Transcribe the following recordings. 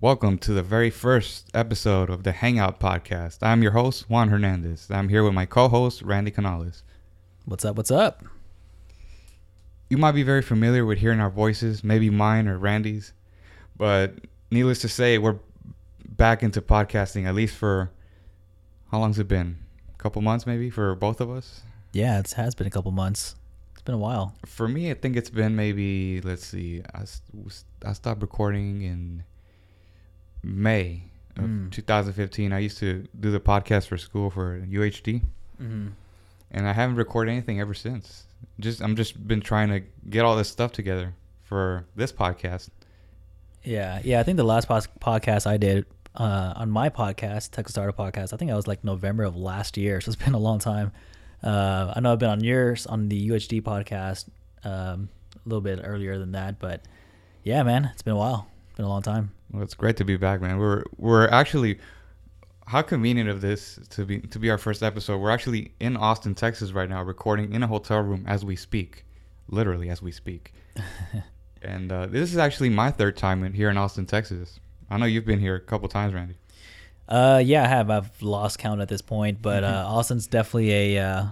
Welcome to the very first episode of the Hangout Podcast. I'm your host, Juan Hernandez. I'm here with my co host, Randy Canales. What's up? What's up? You might be very familiar with hearing our voices, maybe mine or Randy's, but needless to say, we're back into podcasting, at least for how long's it been? A couple months, maybe, for both of us? Yeah, it has been a couple months. It's been a while. For me, I think it's been maybe, let's see, I, I stopped recording in May of Mm. 2015. I used to do the podcast for school for UHD, Mm-hmm. and I haven't recorded anything ever since. Just I'm just been trying to get all this stuff together for this podcast. Yeah, yeah. I think the last pos- podcast I did uh, on my podcast, Texas Startup Podcast, I think that was like November of last year. So it's been a long time. Uh, I know I've been on yours on the UHD podcast um, a little bit earlier than that, but yeah, man, it's been a while. Been a long time. Well, it's great to be back, man. We're we're actually how convenient of this to be to be our first episode. We're actually in Austin, Texas right now, recording in a hotel room as we speak, literally as we speak. and uh, this is actually my third time in, here in Austin, Texas. I know you've been here a couple times, Randy. Uh, yeah, I have. I've lost count at this point, but uh, Austin's definitely a uh,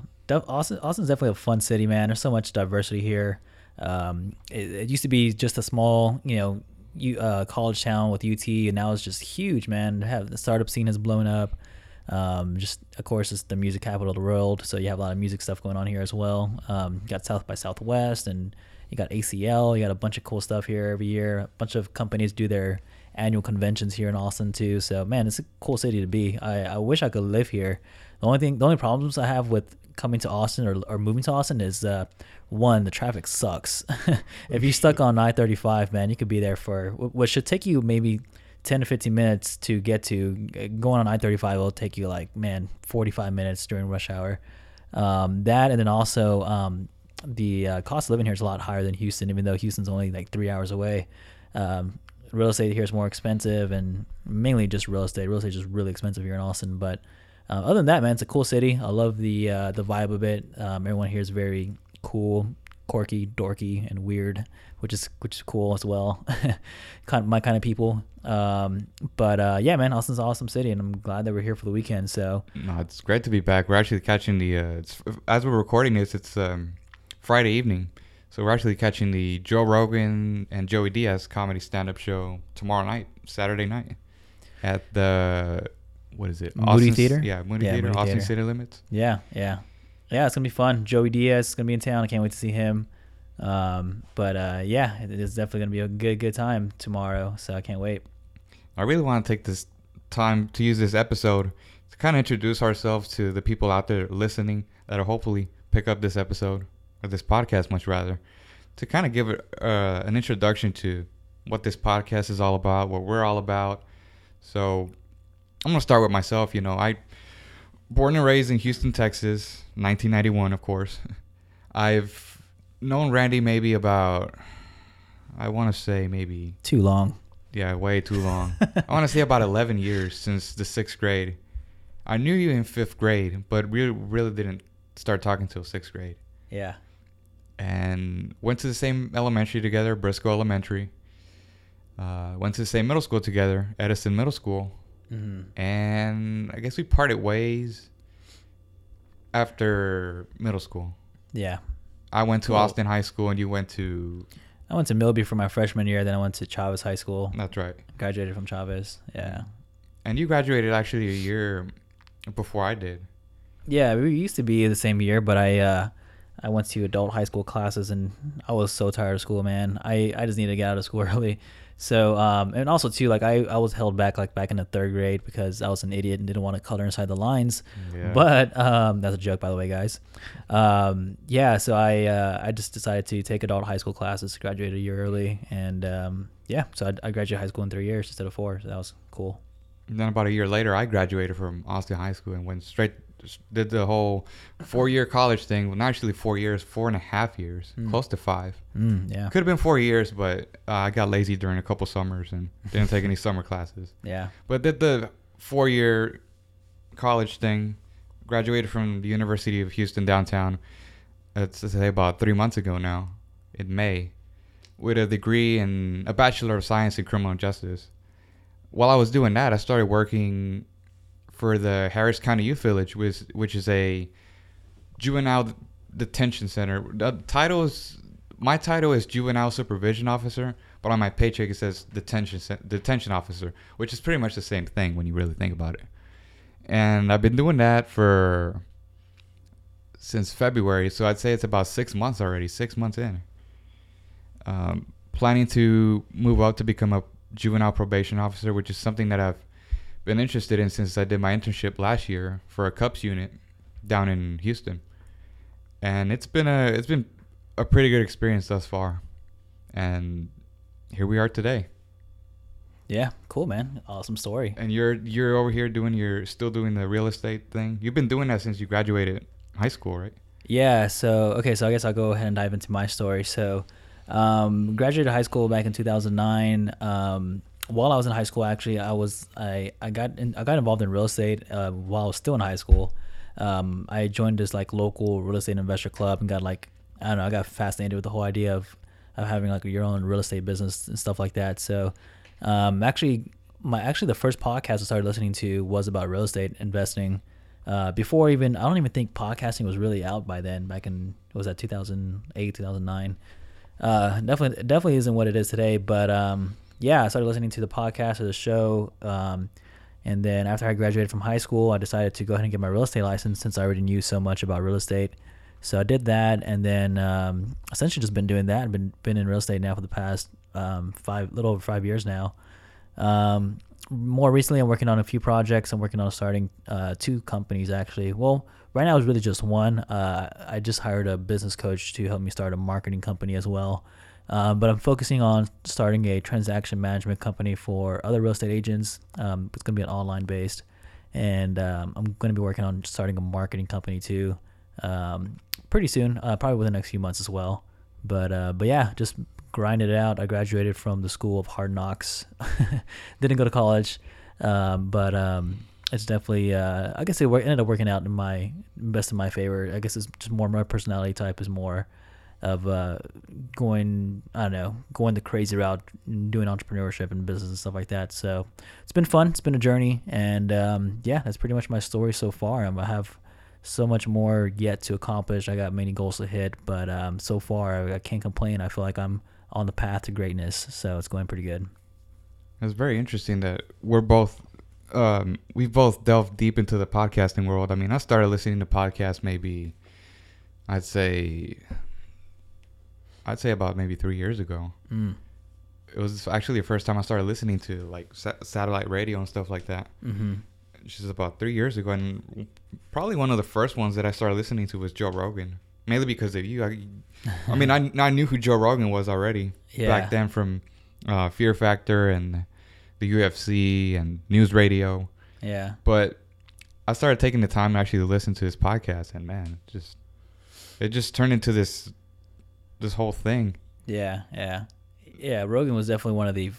Austin. Austin's definitely a fun city, man. There's so much diversity here. Um, it, it used to be just a small, you know, uh, college town with UT, and now it's just huge, man. Have the startup scene has blown up. Um, just of course, it's the music capital of the world, so you have a lot of music stuff going on here as well. Um, you got South by Southwest, and you got ACL. You got a bunch of cool stuff here every year. A bunch of companies do their annual conventions here in Austin too. So man, it's a cool city to be. I, I wish I could live here. The only thing, the only problems I have with coming to Austin or, or moving to Austin is uh, one, the traffic sucks. if you're stuck on I-35, man, you could be there for what should take you maybe 10 to 15 minutes to get to. Going on I-35 will take you like man 45 minutes during rush hour. Um, that and then also um, the uh, cost of living here is a lot higher than Houston, even though Houston's only like three hours away. Um, real estate here is more expensive, and mainly just real estate. Real estate is just really expensive here in Austin. But uh, other than that, man, it's a cool city. I love the uh, the vibe of it. Um, everyone here is very cool, quirky, dorky, and weird, which is which is cool as well. kind of my kind of people. Um, but uh, yeah, man, Austin's an awesome city, and I'm glad that we're here for the weekend. So No, it's great to be back. We're actually catching the uh, as we're recording this, it's um, Friday evening, so we're actually catching the Joe Rogan and Joey Diaz comedy stand-up show tomorrow night, Saturday night, at the what is it? Moody Austin- Theater? Yeah, Moody Yeah, Theater, Moody Austin Theater. City Limits. Yeah, yeah, yeah. It's gonna be fun. Joey Diaz is gonna be in town. I can't wait to see him. Um, but uh, yeah, it is definitely gonna be a good good time tomorrow. So I can't wait. I really want to take this time to use this episode to kind of introduce ourselves to the people out there listening that'll hopefully pick up this episode or this podcast, much rather, to kind of give it uh, an introduction to what this podcast is all about, what we're all about. So I'm gonna start with myself. You know, I born and raised in Houston, Texas, 1991, of course. I've known Randy maybe about, I want to say maybe Too long. yeah, way too long. I want to say about 11 years since the sixth grade. I knew you in fifth grade, but we really didn't start talking till sixth grade. Yeah. And went to the same elementary together, Briscoe Elementary. Uh, went to the same middle school together, Edison Middle School. Mm-hmm. And I guess we parted ways after middle school. Yeah. I went to Cool. Austin High School, and you went to. I went to Milby for my freshman year. Then I went to Chavez High School. That's right. Graduated from Chavez. Yeah. And you graduated actually a year before I did. Yeah, we used to be the same year, but I uh, I went to adult high school classes and I was so tired of school, man. I, I just needed to get out of school early. So um, and also too, like I, I was held back like back in the third grade because I was an idiot and didn't want to color inside the lines. Yeah. But um, that's a joke, by the way, guys. Um, yeah, so I uh, I just decided to take adult high school classes, graduated a year early, and um, yeah, so I, I graduated high school in three years instead of four. So that was cool. And then about a year later, I graduated from Austin High School and went straight, did the whole four-year college thing. Well, not actually four years, four and a half years, Mm. close to five. Mm, yeah, Could have been four years, but uh, I got lazy during a couple summers and didn't take any summer classes. yeah, But did the four-year college thing. Graduated from the University of Houston downtown. It's to say about three months ago now, in May, with a degree in a Bachelor of Science in Criminal Justice. while I was doing that, I started working for the Harris County Youth Village, which which is a juvenile detention center. The title is my title is juvenile supervision officer, but on my paycheck it says detention detention officer, which is pretty much the same thing when you really think about it. And I've been doing that for since February, so I'd say it's about six months already. Six months in. Um, planning to move up to become a juvenile probation officer, which is something that I've been interested in since I did my internship last year for a CUPS unit down in Houston. And it's been a it's been a pretty good experience thus far. And here we are today. Yeah, cool man. Awesome story. And you're you're over here doing your still doing the real estate thing. You've been doing that since you graduated high school, right? Yeah, so okay, so I guess I'll go ahead and dive into my story. So um, graduated high school back in 2009. Um, while I was in high school, actually, I was I I got in, I got involved in real estate uh, while I was still in high school. Um, I joined this like local real estate investor club and got like I don't know I got fascinated with the whole idea of of having like your own real estate business and stuff like that. So um, actually, my actually the first podcast I started listening to was about real estate investing. Uh, before even I don't even think podcasting was really out by then. Back in was that 2008 2009. Uh, definitely definitely isn't what it is today. But um, yeah, I started listening to the podcast or the show. Um, and then after I graduated from high school, I decided to go ahead and get my real estate license since I already knew so much about real estate. So I did that, and then um, essentially just been doing that. I've been been in real estate now for the past um, five, little over five years now. Um, more recently, I'm working on a few projects. I'm working on starting uh, two companies actually. Well, right now it's really just one. Uh, I just hired a business coach to help me start a marketing company as well. Um, but I'm focusing on starting a transaction management company for other real estate agents. Um, it's going to be an online based, and um, I'm going to be working on starting a marketing company too, um, pretty soon, uh, probably within the next few months as well. But uh, but yeah, just grinded it out. I graduated from the school of hard knocks. Didn't go to college, um, but um, it's definitely uh, I guess it ended up working out in my best in my favor. I guess it's just more my personality type is more of uh, going I don't know going the crazy route, doing entrepreneurship and business and stuff like that. So it's been fun. It's been a journey, and um, yeah, that's pretty much my story so far. I have so much more yet to accomplish. I got many goals to hit, but um, so far I, I can't complain. I feel like I'm on the path to greatness, so it's going pretty good. It's very interesting that we're both um, we've both delved deep into the podcasting world. I mean, I started listening to podcasts maybe I'd say I'd say about maybe three years ago. Mm. It was actually the first time I started listening to like sa- satellite radio and stuff like that. Mm-hmm. Which is about three years ago, and probably one of the first ones that I started listening to was Joe Rogan, mainly because of you. I, I mean, I, I knew who Joe Rogan was already yeah. back then from uh, Fear Factor and the UFC and news radio. Yeah. But I started taking the time actually to listen to his podcast, and man, just it just turned into this this whole thing. Yeah, yeah, yeah. Rogan was definitely one of the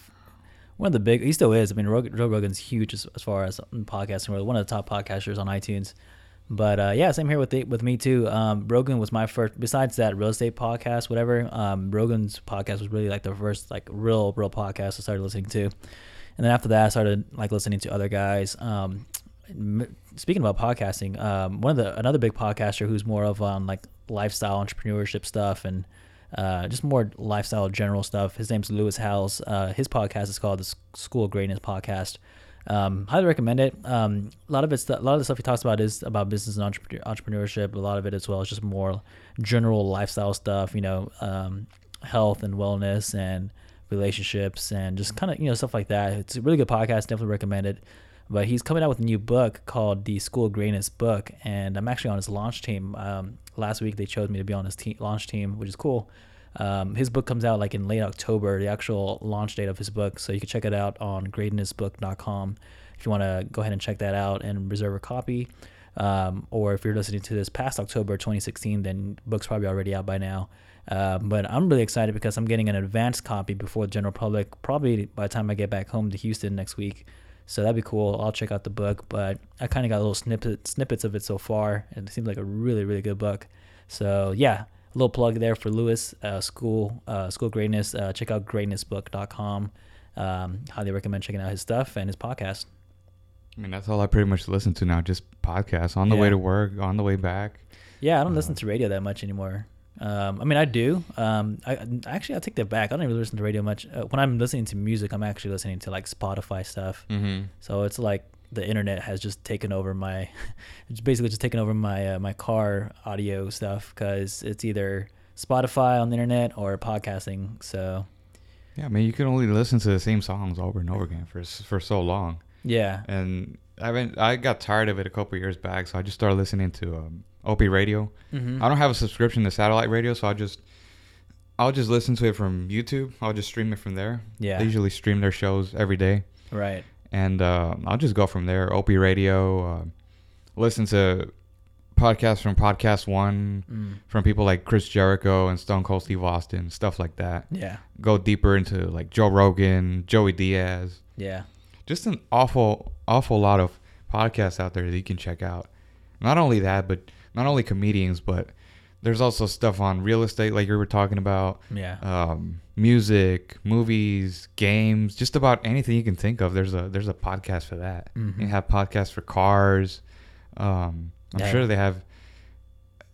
one of the big. He still is. I mean, Rogan, Joe Rogan's huge as, as far as podcasting. One of the top podcasters on iTunes. But uh, yeah, same here with the, with me too. Um, Rogan was my first. Besides that real estate podcast, whatever. Um, Rogan's podcast was really like the first like real real podcast I started listening to, and then after that, I started like listening to other guys. Um, speaking about podcasting, um, one of the another big podcaster who's more of on like lifestyle entrepreneurship stuff and uh, just more lifestyle general stuff. His name's Lewis Howes. Uh, his podcast is called the School of Greatness Podcast. Um, highly recommend it. Um, a lot of it's a lot of the stuff he talks about is about business and entrepreneurship. A lot of it as well is just more general lifestyle stuff. You know, um, health and wellness and relationships and just kind of you know stuff like that. It's a really good podcast. Definitely recommend it. But he's coming out with a new book called the School of Greatness book, and I'm actually on his launch team. Um, last week they chose me to be on his te- launch team, which is cool. Um, his book comes out like in late October, the actual launch date of his book. So you can check it out on greatnessbook.com if you want to go ahead and check that out and reserve a copy. Um, or if you're listening to this past October 2016, then book's probably already out by now. Uh, but I'm really excited because I'm getting an advanced copy before the general public, probably by the time I get back home to Houston next week. So that'd be cool. I'll check out the book, but I kind of got little snippet, snippets of it so far, and it seems like a really, really good book. So yeah, a little plug there for Lewis uh, School uh, School Greatness. Uh, check out greatnessbook.com. um, highly recommend checking out his stuff and his podcast. I mean, that's all I pretty much listen to now, just podcasts on the way to work, on the way back. Yeah, I don't listen Uh, to radio that much anymore. Um, I mean, I do. Um, I actually I take that back. I don't even listen to radio much. Uh, when I'm listening to music, I'm actually listening to like Spotify stuff. Mm-hmm. So it's like the internet has just taken over my, it's basically just taken over my uh, my car audio stuff because it's either Spotify on the internet or podcasting. So Yeah, I mean, you can only listen to the same songs over and over again for for so long, yeah, and I mean, I got tired of it a couple years back, so I just started listening to um, Opie Radio. mm-hmm. I don't have a subscription to satellite radio, so I just I'll just listen to it from YouTube. I'll just stream it from there. yeah, They usually stream their shows every day, right, and uh, I'll just go from there. Opie Radio, uh, listen to podcasts from Podcast One mm. from people like Chris Jericho and Stone Cold Steve Austin, stuff like that. yeah, Go deeper into like Joe Rogan, Joey Diaz, yeah, just an awful, awful lot of podcasts out there that you can check out. Not only that, but not only comedians, but there's also stuff on real estate, like you were talking about, yeah, um, music, movies, games, just about anything you can think of. There's a there's a podcast for that. Mhm. You have podcasts for cars. Um, I'm Yeah. sure they have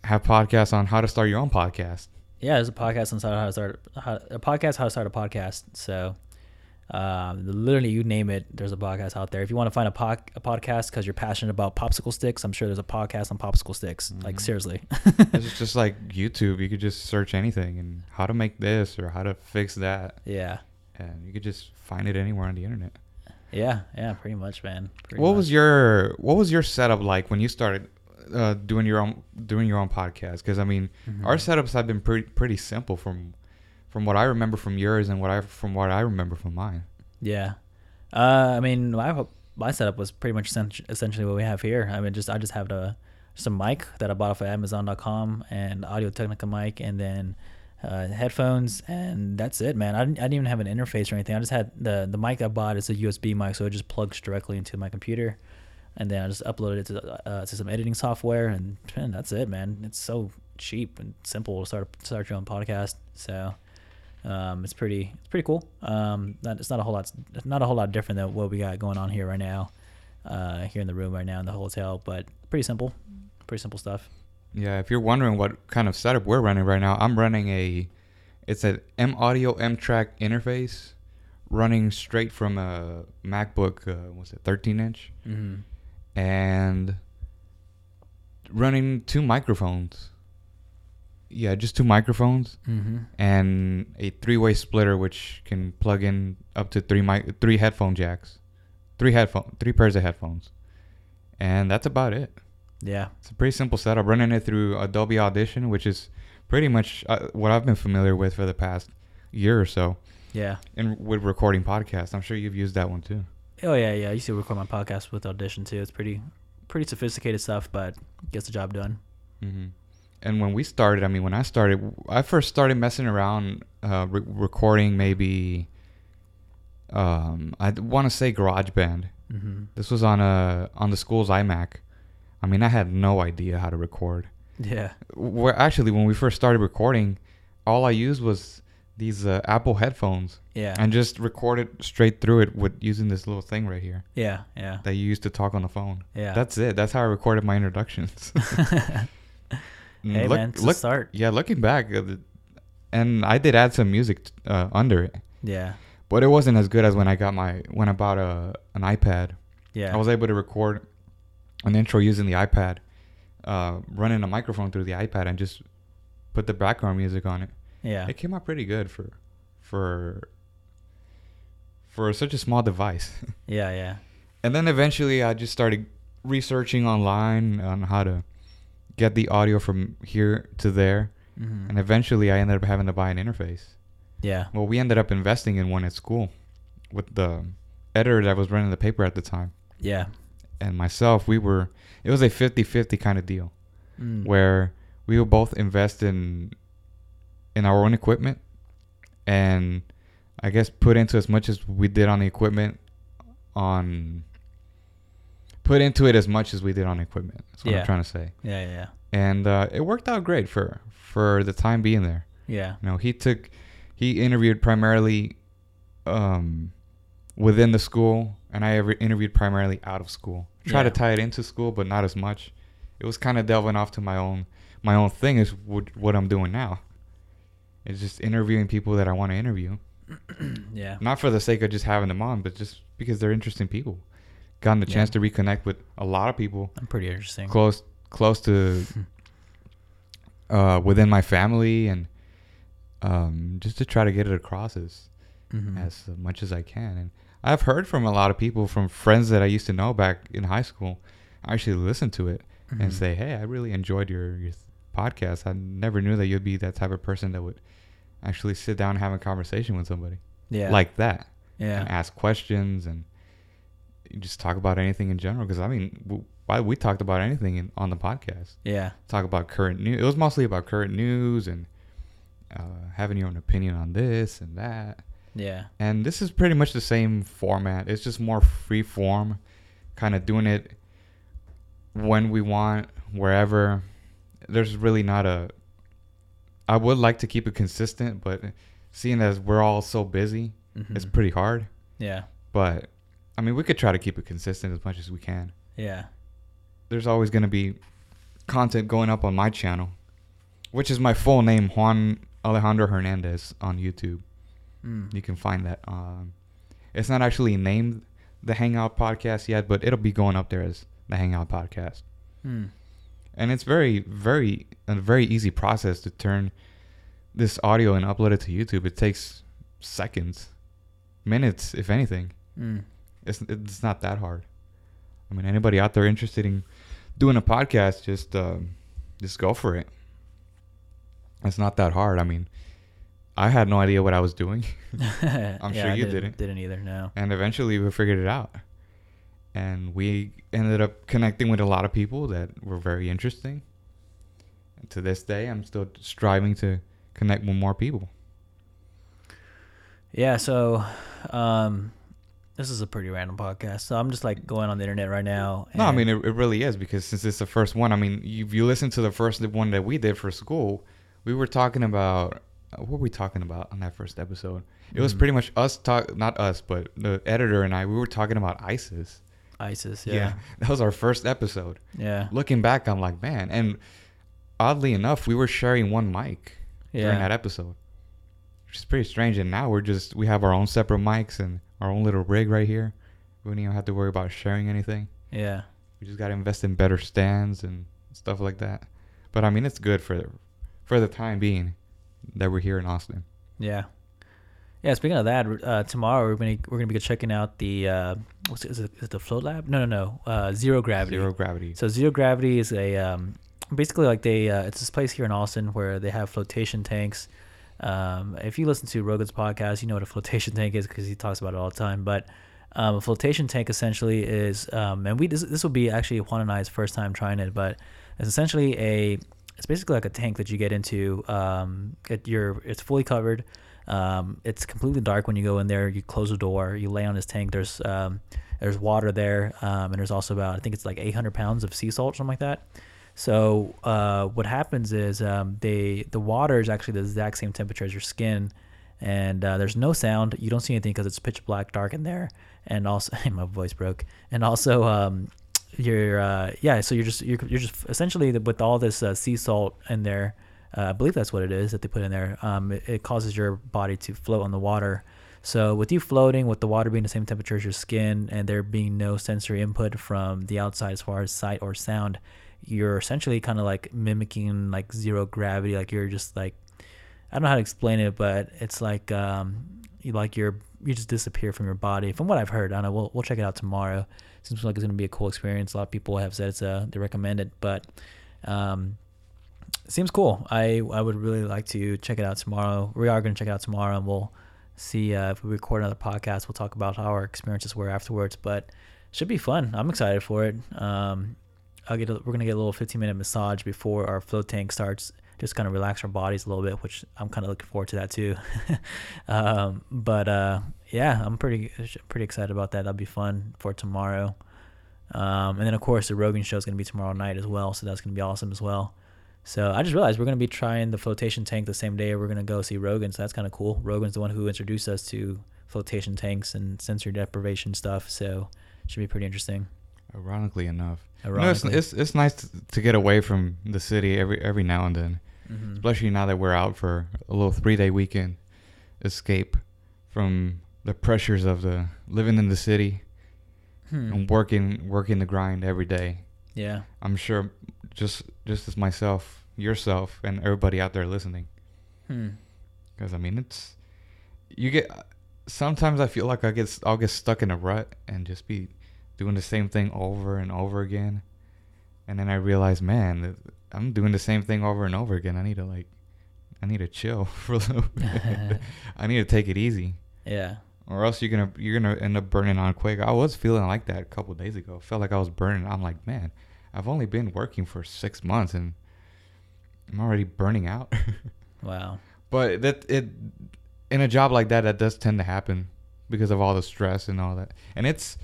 have podcasts on how to start your own podcast. yeah. There's a podcast on how to start how, a podcast how to start a podcast. So. Um, literally, you name it. There's a podcast out there. If you want to find a, pod, a podcast because you're passionate about popsicle sticks, I'm sure there's a podcast on popsicle sticks. Like Mhm. seriously. it's just like YouTube. You could just search anything and how to make this or how to fix that, yeah, and you could just find it anywhere on the internet. yeah, yeah. Pretty much, man. Pretty what much. was your What was your setup like when you started uh, doing your own doing your own podcast? Because I mean, Mhm. our setups have been pretty pretty simple from from what I remember from yours and what I from what I remember from mine. Yeah. Uh, I mean, my my setup was pretty much essentially what we have here. I mean, just I just have a mic that I bought off of Amazon.com and Audio Technica mic, and then uh, headphones, and that's it, man. I didn't, I didn't even have an interface or anything. I just had the the mic I bought is a USB mic, so it just plugs directly into my computer, and then I just uploaded it to uh, to some editing software, and man, that's it, man. It's so cheap and simple to start start your own podcast. So. Um, it's pretty, it's pretty cool. Um, not, it's not a whole lot, not a whole lot different than what we got going on here right now, uh, here in the room right now in the hotel. But pretty simple, pretty simple stuff. Yeah, if you're wondering what kind of setup we're running right now, I'm running a it's an M Audio M Track interface running straight from a MacBook, uh, what's it, 13 inch, Mm-hmm. and running two microphones. Yeah, just two microphones Mm-hmm. and a three-way splitter which can plug in up to three mic three headphone jacks, three headphone three pairs of headphones, and that's about it. Yeah. It's a pretty simple setup. Running it through Adobe Audition, which is pretty much uh, what I've been familiar with for the past year or so, Yeah. and with recording podcasts. I'm sure you've used that one too. Oh yeah, yeah. I used to record my podcast with Audition too. It's pretty, pretty sophisticated stuff, but gets the job done. hmm And when we started, I mean, when I started, I first started messing around, uh, re- recording maybe. Um, I want to say GarageBand. Mm-hmm. This was on a on the school's iMac. I mean, I had no idea how to record. Yeah. Where actually, when we first started recording, all I used was these uh, Apple headphones Yeah. and just recorded straight through it with using this little thing right here yeah. Yeah. that you used to talk on the phone. Yeah. That's it. That's how I recorded my introductions. Mm, hey look- man, it's look- start. Yeah, looking back, uh, and I did add some music uh, under it, Yeah. but it wasn't as good as when I got my when I bought a an iPad. Yeah. I was able to record an intro using the iPad, uh, running a microphone through the iPad, and just put the background music on it. yeah. It came out pretty good for for for such a small device. Yeah. Yeah. and then eventually, I just started researching online on how to get the audio from here to there, Mm-hmm. and eventually, I ended up having to buy an interface. Yeah. Well, we ended up investing in one at school with the editor that was running the paper at the time Yeah. and myself. We were it was a 50-50 kind of deal. Mm. where we will both invest in in our own equipment and I guess put into as much as we did on the equipment on put into it as much as we did on equipment. That's what Yeah. I'm trying to say. Yeah. Yeah. yeah. And uh, it worked out great for for the time being there. Yeah. You know, he took he interviewed primarily um within the school, and I ever interviewed primarily out of school. Try Yeah. to tie it into school, but not as much. It was kind of delving off to my own my own thing is what, what I'm doing now. It's just interviewing people that I want to interview, yeah. not for the sake of just having them on, but just because they're interesting people. Gotten the Yeah. chance to reconnect with a lot of people I'm pretty interesting. close close to uh, within my family and um, just to try to get it across as Mhm. as much as I can. And I've heard from a lot of people, from friends that I used to know back in high school, actually listen to it Mhm. and say, "Hey, I really enjoyed your your podcast. I never knew that you'd be that type of person that would actually sit down and have a conversation with somebody yeah. like that, yeah. and ask questions and just talk about anything in general. Because I mean, why we talked about anything in, on the podcast. Yeah. Talk about current news. It was mostly about current news and uh, having your own opinion on this and that. Yeah. And this is pretty much the same format. It's just more free form, kind of doing it when we want, wherever. There's really not a. I would like to keep it consistent, but seeing as we're all so busy, it's Mhm. pretty hard. Yeah. But I mean, we could try to keep it consistent as much as we can. Yeah. There's always going to be content going up on my channel, which is my full name, Juan Alejandro Hernandez, on YouTube. Mm. You can find that. Um, it's not actually named the Hangout Podcast yet, but it'll be going up there as the Hangout Podcast. Mm. And it's very, very, a very easy process to turn this audio and upload it to YouTube. It takes seconds, minutes, if anything. Mm. It's it's not that hard. I mean, anybody out there interested in doing a podcast, just um, just go for it. It's not that hard. I mean, I had no idea what I was doing. I'm sure I you didn't, didn't. Didn't either. No. and eventually we figured it out and we ended up connecting with a lot of people that were very interesting and to this day i'm still striving to connect with more people Yeah. So, um, this is a pretty random podcast. So I'm just like going on the internet right now. no i mean it, it really is because since it's the first one i mean you, if you listen to the first one that we did for school we were talking about what were we talking about on that first episode it was Mhm. pretty much us talk not us but the editor and i we were talking about isis ISIS. Yeah. that was our first episode Yeah. looking back, I'm like, man. And oddly enough, we were sharing one mic during that episode, which is pretty strange. And now we're just we have our own separate mics and our own little rig right here. We don't even have to worry about sharing anything. Yeah. We just got to invest in better stands and stuff like that. But I mean, it's good for for the time being that we're here in Austin. Yeah. Yeah. Speaking of that, uh, tomorrow we're gonna we're gonna be checking out the uh, what's it, is it, is it the float lab? No, no, no. Uh, zero gravity. Zero gravity. So zero gravity is a um, basically like they uh, it's this place here in Austin where they have flotation tanks. Um, if you listen to Rogan's podcast, you know what a flotation tank is because he talks about it all the time. But um, a flotation tank essentially is, um, and we this, this will be actually Juan and I's first time trying it, but it's essentially a it's basically like a tank that you get into. Um, it, you're it's fully covered. Um, it's completely dark when you go in there. You close the door. You lay on this tank. There's um, there's water there, um, and there's also about I think it's like 800 pounds of sea salt, or something like that. So uh, what happens is um, they the water is actually the exact same temperature as your skin, and uh, there's no sound. You don't see anything because it's pitch black, dark in there, and also my voice broke. And also um, you're uh, yeah, so you're just you're, you're just essentially with all this uh, sea salt in there. Uh, I believe that's what it is that they put in there. Um, it, it causes your body to float on the water. So with you floating, with the water being the same temperature as your skin, and there being no sensory input from the outside as far as sight or sound, you're essentially kind of like mimicking like zero gravity. Like you're just like I don't know how to explain it, but it's like um, you like you're you just disappear from your body. From what I've heard, I don't know. We'll we'll check it out tomorrow. Seems like it's gonna be a cool experience. A lot of people have said it's a they recommend it, but um, seems cool. I I would really like to check it out tomorrow. We are gonna check it out tomorrow, and we'll see uh, if we record another podcast. We'll talk about how our experiences were afterwards, but should be fun. I'm excited for it. Um, I'll get a, we're gonna get a little 15 minute massage before our float tank starts. Just kind of relax our bodies a little bit, which I'm kind of looking forward to that too. um, but uh, yeah, I'm pretty pretty excited about that. That'll be fun for tomorrow. Um, and then of course the Rogan show is gonna be tomorrow night as well, so that's gonna be awesome as well. So I just realized we're gonna be trying the flotation tank the same day we're gonna go see Rogan. So that's kind of cool. Rogan's the one who introduced us to flotation tanks and sensory deprivation stuff. So should be pretty interesting. Ironically enough, Ironically. You know, it's, it's it's nice to, to get away from the city every every now and then, Mhm. especially now that we're out for a little three day weekend, escape from the pressures of the living in the city Hmm. and working working the grind every day. Yeah. I'm sure just just as myself, yourself, and everybody out there listening. Hmm. Because I mean, it's you get. Sometimes I feel like I get I'll get stuck in a rut and just be doing the same thing over and over again, and then I realized, man, I'm doing the same thing over and over again. I need to like, I need to chill for a little bit. I need to take it easy, Yeah. or else you're gonna you're gonna end up burning on quick. I was feeling like that a couple days ago. Felt like I was burning. I'm like, man, I've only been working for six months and I'm already burning out. Wow. But that it in a job like that, that does tend to happen because of all the stress and all that. And it's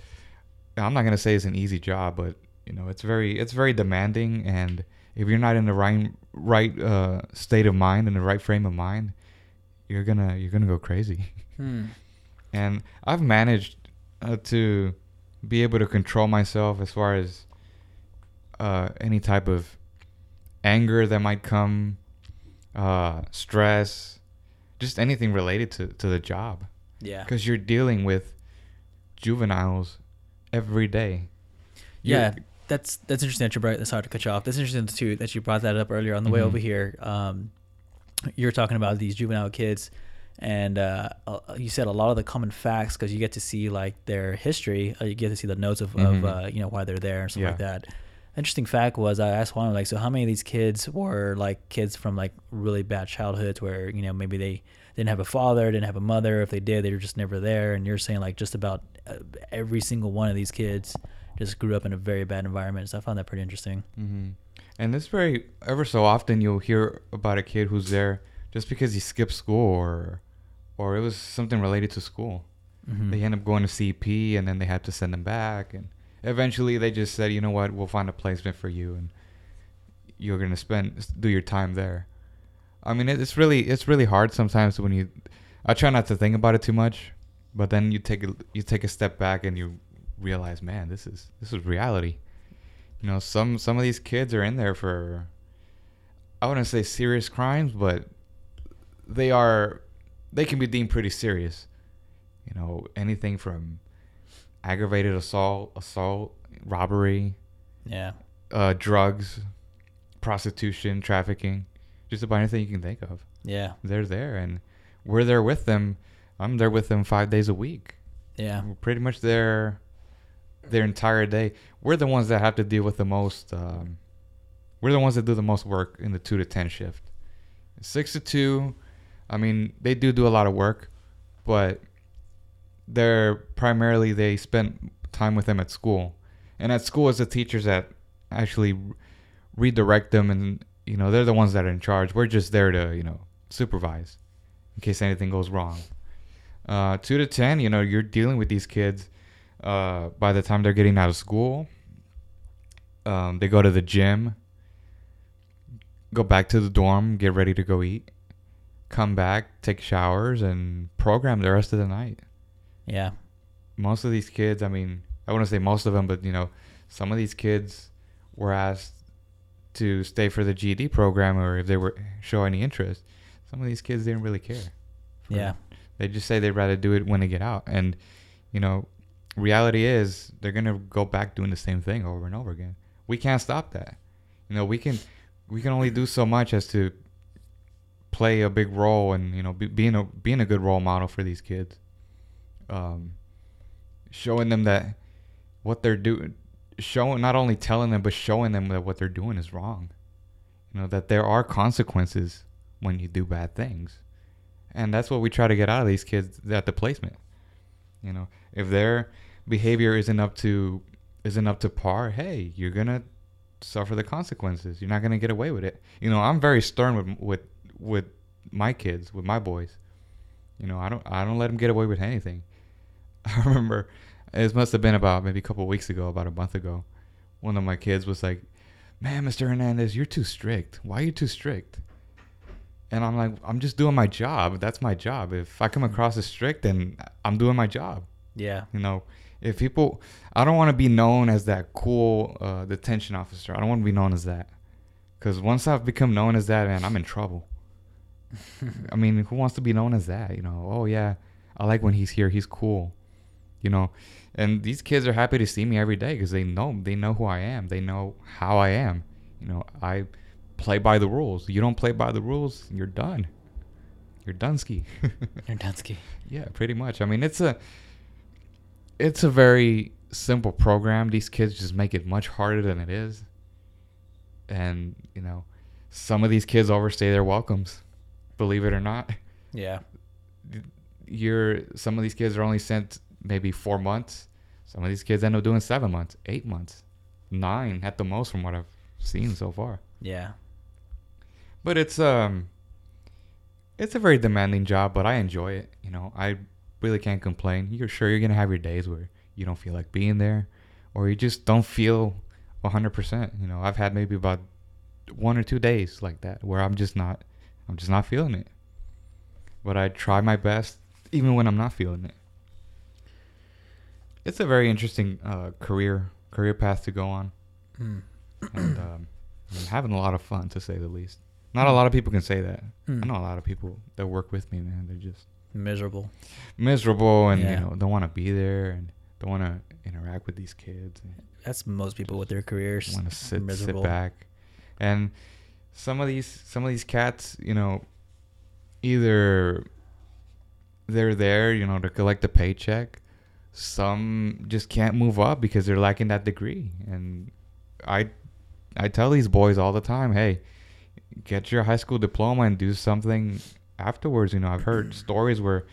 I'm not gonna say it's an easy job, but you know it's very it's very demanding. And if you're not in the right right uh, state of mind and the right frame of mind, you're gonna you're gonna go crazy. Hmm. And I've managed uh, to be able to control myself as far as uh, any type of anger that might come, uh, stress, just anything related to, to the job. Yeah. Because you're dealing with juveniles every day. You're- Yeah, that's that's interesting that you brought. Sorry to cut you off. That's interesting too that you brought that up earlier on the way Mhm. over here. Um, you're talking about these juvenile kids, and uh, uh, you said a lot of the common facts because you get to see like their history. Uh, you get to see the notes of, Mhm. of uh, you know why they're there and stuff like that. Interesting fact was I asked one like, so how many of these kids were like kids from like really bad childhoods where you know maybe they didn't have a father, didn't have a mother. If they did, they were just never there. And you're saying like just about uh, every single one of these kids just grew up in a very bad environment. So I found that pretty interesting. hmm And it's very ever so often you'll hear about a kid who's there just because he skipped school or or it was something related to school. Mhm. They end up going to CP and then they had to send them back and eventually they just said, "You know what? We'll find a placement for you and you're going to spend do your time there." I mean, it's really it's really hard sometimes when you I try not to think about it too much, but then you take a, you take a step back and you realize, "Man, this is this is reality." You know, some some of these kids are in there for I wouldn't say serious crimes, but they are they can be deemed pretty serious. You know, anything from aggravated assault, assault, robbery, Yeah. uh, drugs, prostitution, trafficking, just about anything you can think of. Yeah. They're there, and we're there with them. I'm there with them five days a week. Yeah. We're pretty much there their entire day. We're the ones that have to deal with the most. Um, we're the ones that do the most work in the two to ten shift. Six to two, I mean, they do do a lot of work, but they're primarily they spend time with them at school, and at school, is the teachers that actually redirect them, and you know they're the ones that are in charge. We're just there to you know supervise in case anything goes wrong. Uh, two to ten, you know, you're dealing with these kids. Uh, by the time they're getting out of school, um, they go to the gym, go back to the dorm, get ready to go eat, come back, take showers, and program the rest of the night. Yeah. Most of these kids, I mean, I wouldn't say most of them, but you know, some of these kids were asked to stay for the GED program, or if they were show any interest. Some of these kids didn't really care. Yeah. They just say they'd rather do it when they get out. And, you know, reality is they're going to go back doing the same thing over and over again. We can't stop that. You know, we can we can only do so much as to play a big role and, you know, be, being a being a good role model for these kids. Um showing them that what they're doing showing not only telling them but showing them that what they're doing is wrong. You know, that there are consequences when you do bad things. And that's what we try to get out of these kids at the placement. You know if their behavior isn't up to isn't up to par hey you're gonna suffer the consequences. You're not gonna get away with it. You know i'm very stern with with with my kids with my boys. You know i don't i don't let them get away with anything. I remember it must have been about maybe a couple of weeks ago about a month ago one of my kids was like man mr hernandez you're too strict why are you too strict and I'm like, I'm just doing my job. That's my job. If I come across as strict, then I'm doing my job. Yeah. You know, if people, I don't want to be known as that cool uh, detention officer. I don't want to be known as that. Because once I've become known as that, man, I'm in trouble. I mean, who wants to be known as that? You know, oh yeah, I like when he's here. He's cool. You know, and these kids are happy to see me every day because they know they know who I am. They know how I am. You know, I play by the rules. You don't play by the rules, you're done. You're Dunsky. You're Dunsky. Yeah, pretty much. I mean, it's a it's a very simple program. These kids just make it much harder than it is. And, you know, some of these kids overstay their welcomes. Believe it or not. Yeah. You're some of these kids are only sent maybe 4 months. Some of these kids end up doing 7 months, 8 months, 9 at the most from what I've seen so far. Yeah. But it's um it's a very demanding job, but I enjoy it. You know, I really can't complain. You're sure you're gonna have your days where you don't feel like being there, or you just don't feel 100%. You know, I've had maybe about one or two days like that where I'm just not, I'm just not feeling it. But I try my best even when I'm not feeling it. It's a very interesting uh, career career path to go on, Mm. and um, I'm having a lot of fun to say the least. Not a lot of people can say that. Mm. I know a lot of people that work with me, man. They're just Miserable. miserable and Yeah. you know don't want to be there and don't want to interact with these kids. That's most people with their careers. want to sit miserable. sit back. And some of these some of these cats, you know, either they're there, you know, to collect a paycheck. Some just can't move up because they're lacking that degree. And I I tell these boys all the time, hey, get your high school diploma and do something afterwards. You know, I've heard stories where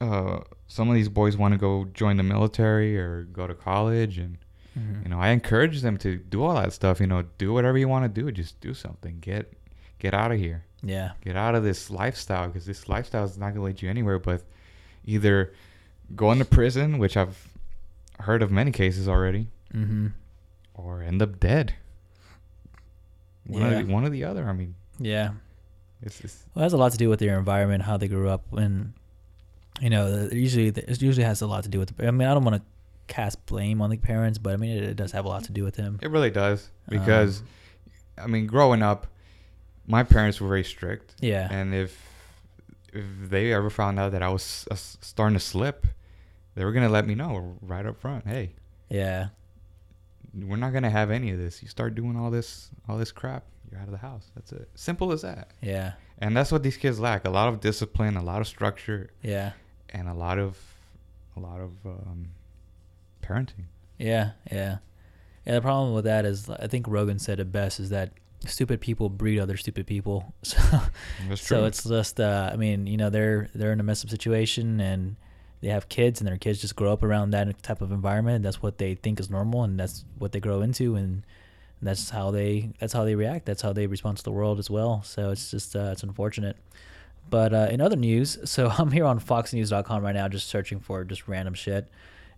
uh, some of these boys want to go join the military or go to college, and Mhm. you know, I encourage them to do all that stuff. You know, do whatever you want to do. Just do something. Get get out of here. Yeah. Get out of this lifestyle because this lifestyle is not gonna lead you anywhere. But either go to prison, which I've heard of many cases already, Mm-hmm. or end up dead. One, Yeah. of the, one or the other. I mean, Yeah. it's, it's Well, it has a lot to do with their environment, how they grew up, and you know, usually it usually has a lot to do with. The, I mean, I don't want to cast blame on the parents, but I mean, it, it does have a lot to do with them. it really does because Um, I mean, growing up, my parents were very strict. Yeah. And if if they ever found out that I was uh, starting to slip, they were gonna let me know right up front. Hey, yeah. we're not gonna have any of this. You start doing all this all this crap, you're out of the house. That's it. Simple as that. Yeah. And that's what these kids lack: a lot of discipline, a lot of structure, Yeah. and a lot of a lot of um, parenting. Yeah. Yeah. Yeah. The problem with that is, I think Rogan said it best: is that stupid people breed other stupid people. So, That's so it's just, uh, I mean, you know, they're they're in a messed up situation and they have kids, and their kids just grow up around that type of environment. That's what they think is normal, and that's what they grow into, and that's how they that's how they react. That's how they respond to the world as well. So it's just uh, it's unfortunate. But uh, in other news, so I'm here on FoxNews.com right now, just searching for just random shit,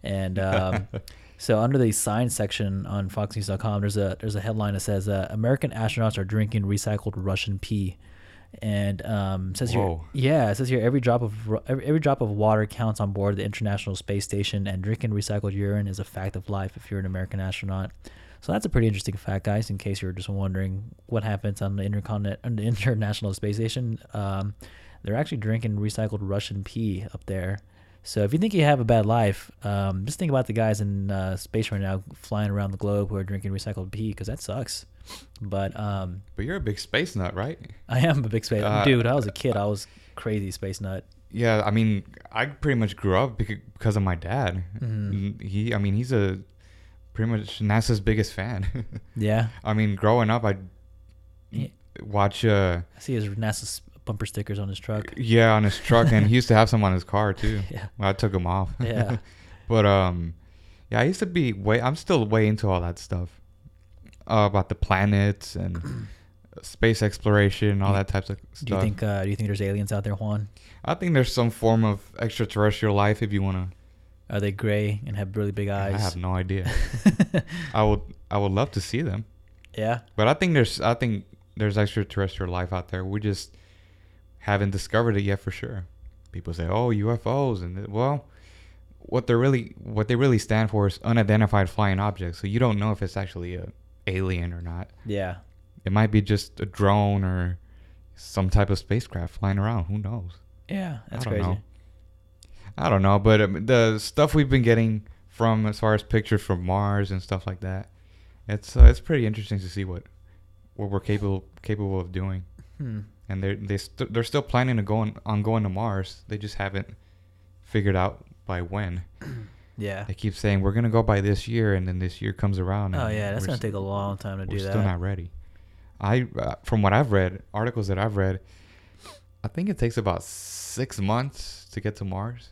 and um, so under the science section on FoxNews.com, there's a there's a headline that says uh, American astronauts are drinking recycled Russian pee, and um, says Whoa. here, yeah, it says here every drop of every, every drop of water counts on board the International Space Station, and drinking recycled urine is a fact of life if you're an American astronaut. So that's a pretty interesting fact, guys. In case you're just wondering what happens on the intercontinent on the International Space Station, um, they're actually drinking recycled Russian pee up there. So if you think you have a bad life, um, just think about the guys in uh, space right now flying around the globe who are drinking recycled pee because that sucks. But um, but you're a big space nut, right? I am a big space Uh, dude. I was a kid, I was crazy space nut. Yeah, I mean, I pretty much grew up because of my dad. Mhm. He, I mean, he's a pretty much NASA's biggest fan. Yeah, I mean, growing up, I Yeah. watch. Uh, I see his NASA bumper stickers on his truck. yeah, on his truck, and he used to have some on his car too. Yeah, I took them off. yeah, but um, yeah, I used to be way. I'm still way into all that stuff uh, about the planets and space exploration, all that types of stuff. do you think uh, do you think there's aliens out there, Juan? I think there's some form of extraterrestrial life if you want to. Are they gray and have really big eyes? I have no idea. I would I would love to see them. yeah, But I think there's I think there's extraterrestrial life out there. We just haven't discovered it yet for sure. People say, "Oh, UFOs," and well, what they're really what they really stand for is unidentified flying objects. So you don't know if it's actually a alien or not. Yeah. It might be just a drone or some type of spacecraft flying around. Who knows? Yeah. That's I crazy. know. I don't know, but um, the stuff we've been getting from as far as pictures from Mars and stuff like that, it's uh, it's pretty interesting to see what what we're capable capable of doing. Hmm. And they're they st- they're still planning to go on, on going to Mars. They just haven't figured out by when. Yeah. They keep saying we're gonna go by this year, and then this year comes around. Oh yeah, that's gonna s- take a long time to do that. we're still not ready. I uh, from what I've read, articles that I've read, I think it takes about six months to get to Mars.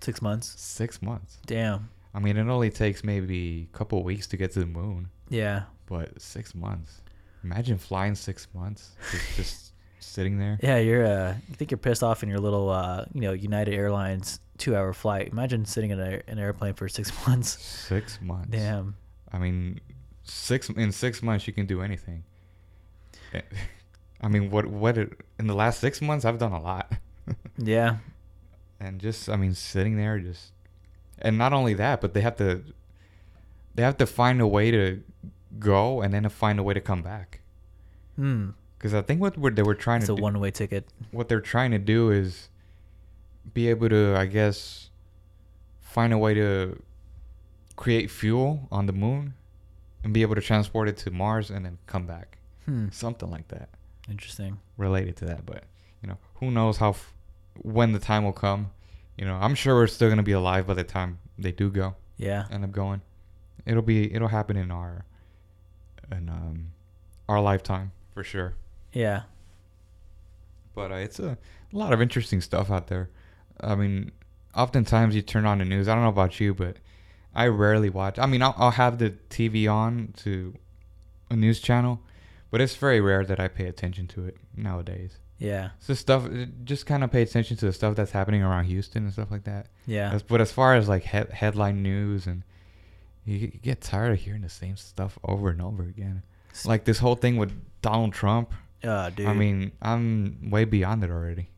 Six months. Six months. Damn. I mean, it only takes maybe a couple weeks to get to the moon, Yeah. but six months. Imagine flying six months, just, just sitting there. Yeah, you're uh you think you're pissed off in your little uh you know, United Airlines two hour flight. Imagine sitting in a, an airplane for six months. Six months. Damn. I mean, six in six months you can do anything. Eh, I mean, what what it, in the last six months I've done a lot, Yeah. and just I mean sitting there just, and not only that, but they have to, they have to find a way to go and then find a way to come back. Hmm. Because I think what they were trying It's to a do, one way ticket. what they're trying to do is be able to, I guess, find a way to create fuel on the moon and be able to transport it to Mars and then come back. Hmm. Something like that Interesting. related to that. But, you know, who knows how, f- when the time will come. You know, I'm sure we're still going to be alive by the time they do go, Yeah. end up going. It'll be, it'll happen in our, in, um, our lifetime for sure. Yeah. but uh, it's a, a lot of interesting stuff out there. I mean, oftentimes you turn on the news. I don't know about you, but I rarely watch. I mean, I'll, I'll have the TV on to a news channel, but it's very rare that I pay attention to it nowadays. Yeah. Just stuff. Just kind of pay attention to the stuff that's happening around Houston and stuff like that. Yeah. But as far as like he- headline news and you, get tired of hearing the same stuff over and over again. Like this whole thing with Donald Trump. Uh, dude. I mean, I'm way beyond it already.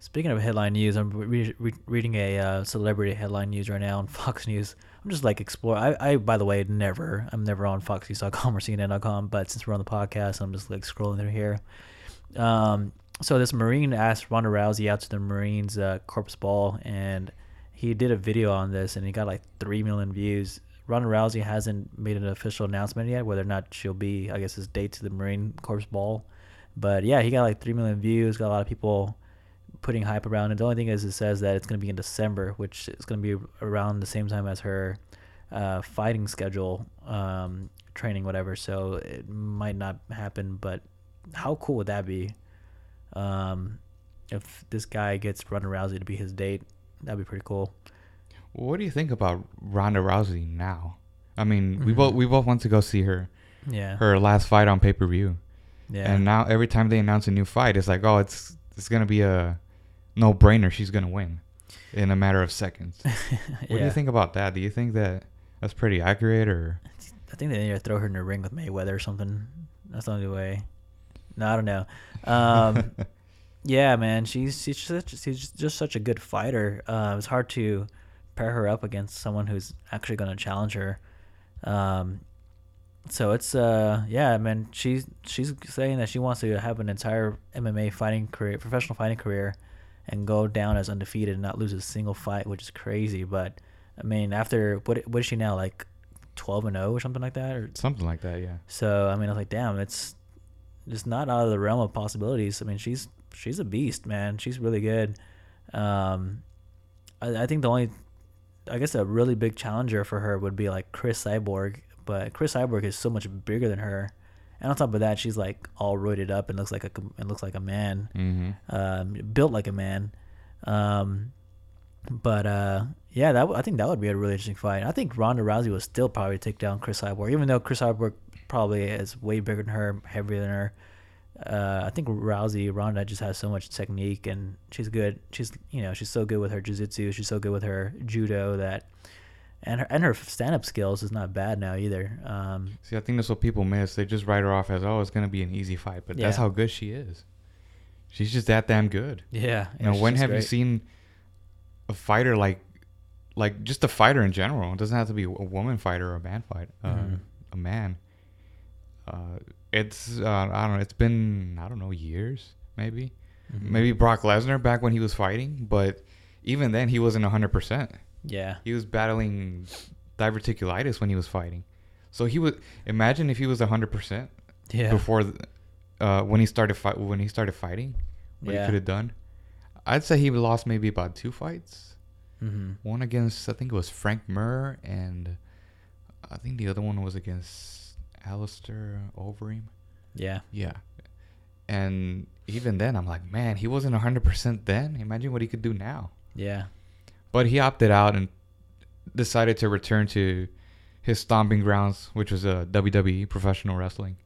Speaking of headline news, I'm re- re- reading a uh, celebrity headline news right now on Fox News. I'm just like explore. I, I by the way, never. I'm never on FoxNews.com or CNN.com. But since we're on the podcast, I'm just like scrolling through here. Um, so this Marine asked Ronda Rousey out to the Marines uh, Corpse Ball, and he did a video on this, and he got like three million views. Ronda Rousey hasn't made an official announcement yet whether or not she'll be, I guess, his date to the Marine Corps Ball. But yeah, he got like three million views. Got a lot of people putting hype around it. The only thing is, it says that it's going to be in December, which is going to be around the same time as her uh, fighting schedule, um, training, whatever. So it might not happen. But how cool would that be? Um, if this guy gets Ronda Rousey to be his date, that'd be pretty cool. What do you think about Ronda Rousey now? I mean, we Mhm. both we both went to go see her Yeah. her last fight on pay per view, yeah. and now every time they announce a new fight, it's like, oh, it's it's gonna be a no brainer. She's gonna win in a matter of seconds. What do you think about that? Do you think that that's pretty accurate, or I think they need to throw her in the ring with Mayweather or something. That's the only way. No, I don't know. Um, yeah, man, she's she's such, she's just such a good fighter. Uh, it's hard to pair her up against someone who's actually going to challenge her. Um, so it's uh yeah, man. She's she's saying that she wants to have an entire MMA fighting career, professional fighting career, and go down as undefeated and not lose a single fight, which is crazy. But I mean, after what what is she now like, twelve and zero or something like that, or something like that? Yeah. so I mean, I was like, damn, it's just not out of the realm of possibilities. I mean, she's she's a beast, man. She's really good. Um, I, I think the only, I guess, a really big challenger for her would be like Cris Cyborg, but Cris Cyborg is so much bigger than her, and on top of that, she's like all roided up and looks like a and looks like a man, Mm-hmm. um, built like a man. Um, but uh, yeah, that w- I think that would be a really interesting fight. I think Ronda Rousey would still probably take down Cris Cyborg, even though Cris Cyborg probably is way bigger than her, heavier than her. Uh, I think Rousey Ronda just has so much technique, and she's good. She's you know she's so good with her jiu-jitsu. She's so good with her judo that and her and her stand up skills is not bad now either. Um, See, I think that's what people miss. They just write her off as, oh, it's gonna be an easy fight, but that's how good she is. She's just that damn good. yeah, You know, when have you seen a fighter like, like just a fighter in general? It doesn't have to be a woman fighter or a man fight. Uh, Mhm. A man. Uh, it's uh, I don't know. It's been I don't know years maybe. Mhm. Maybe Brock Lesnar back when he was fighting, but even then he wasn't hundred percent. Yeah, He was battling diverticulitis when he was fighting. So he would imagine if he was hundred percent yeah, before, uh, when he started fight when he started fighting, what he could have done. I'd say he lost maybe about two fights. hmm One against I think it was Frank Mir, and I think the other one was against Alistair Overeem. yeah, Yeah. And even then, I'm like, man, he wasn't 100% then. Imagine what he could do now. yeah, But he opted out and decided to return to his stomping grounds, which was uh, WWE professional wrestling.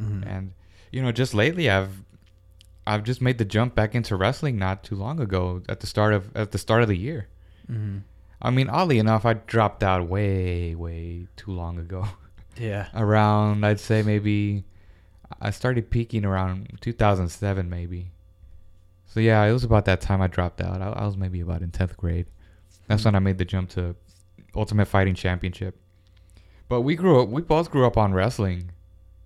Mhm. And you know, just lately, I've I've just made the jump back into wrestling not too long ago at the start of at the start of the year. Mhm. I mean, oddly enough, I dropped out way way too long ago. yeah, around I'd say maybe I started peaking around 2007 maybe. So yeah, it was about that time I dropped out. I, I was maybe about in 10th grade. That's when I made the jump to Ultimate Fighting Championship. But we grew up we both grew up on wrestling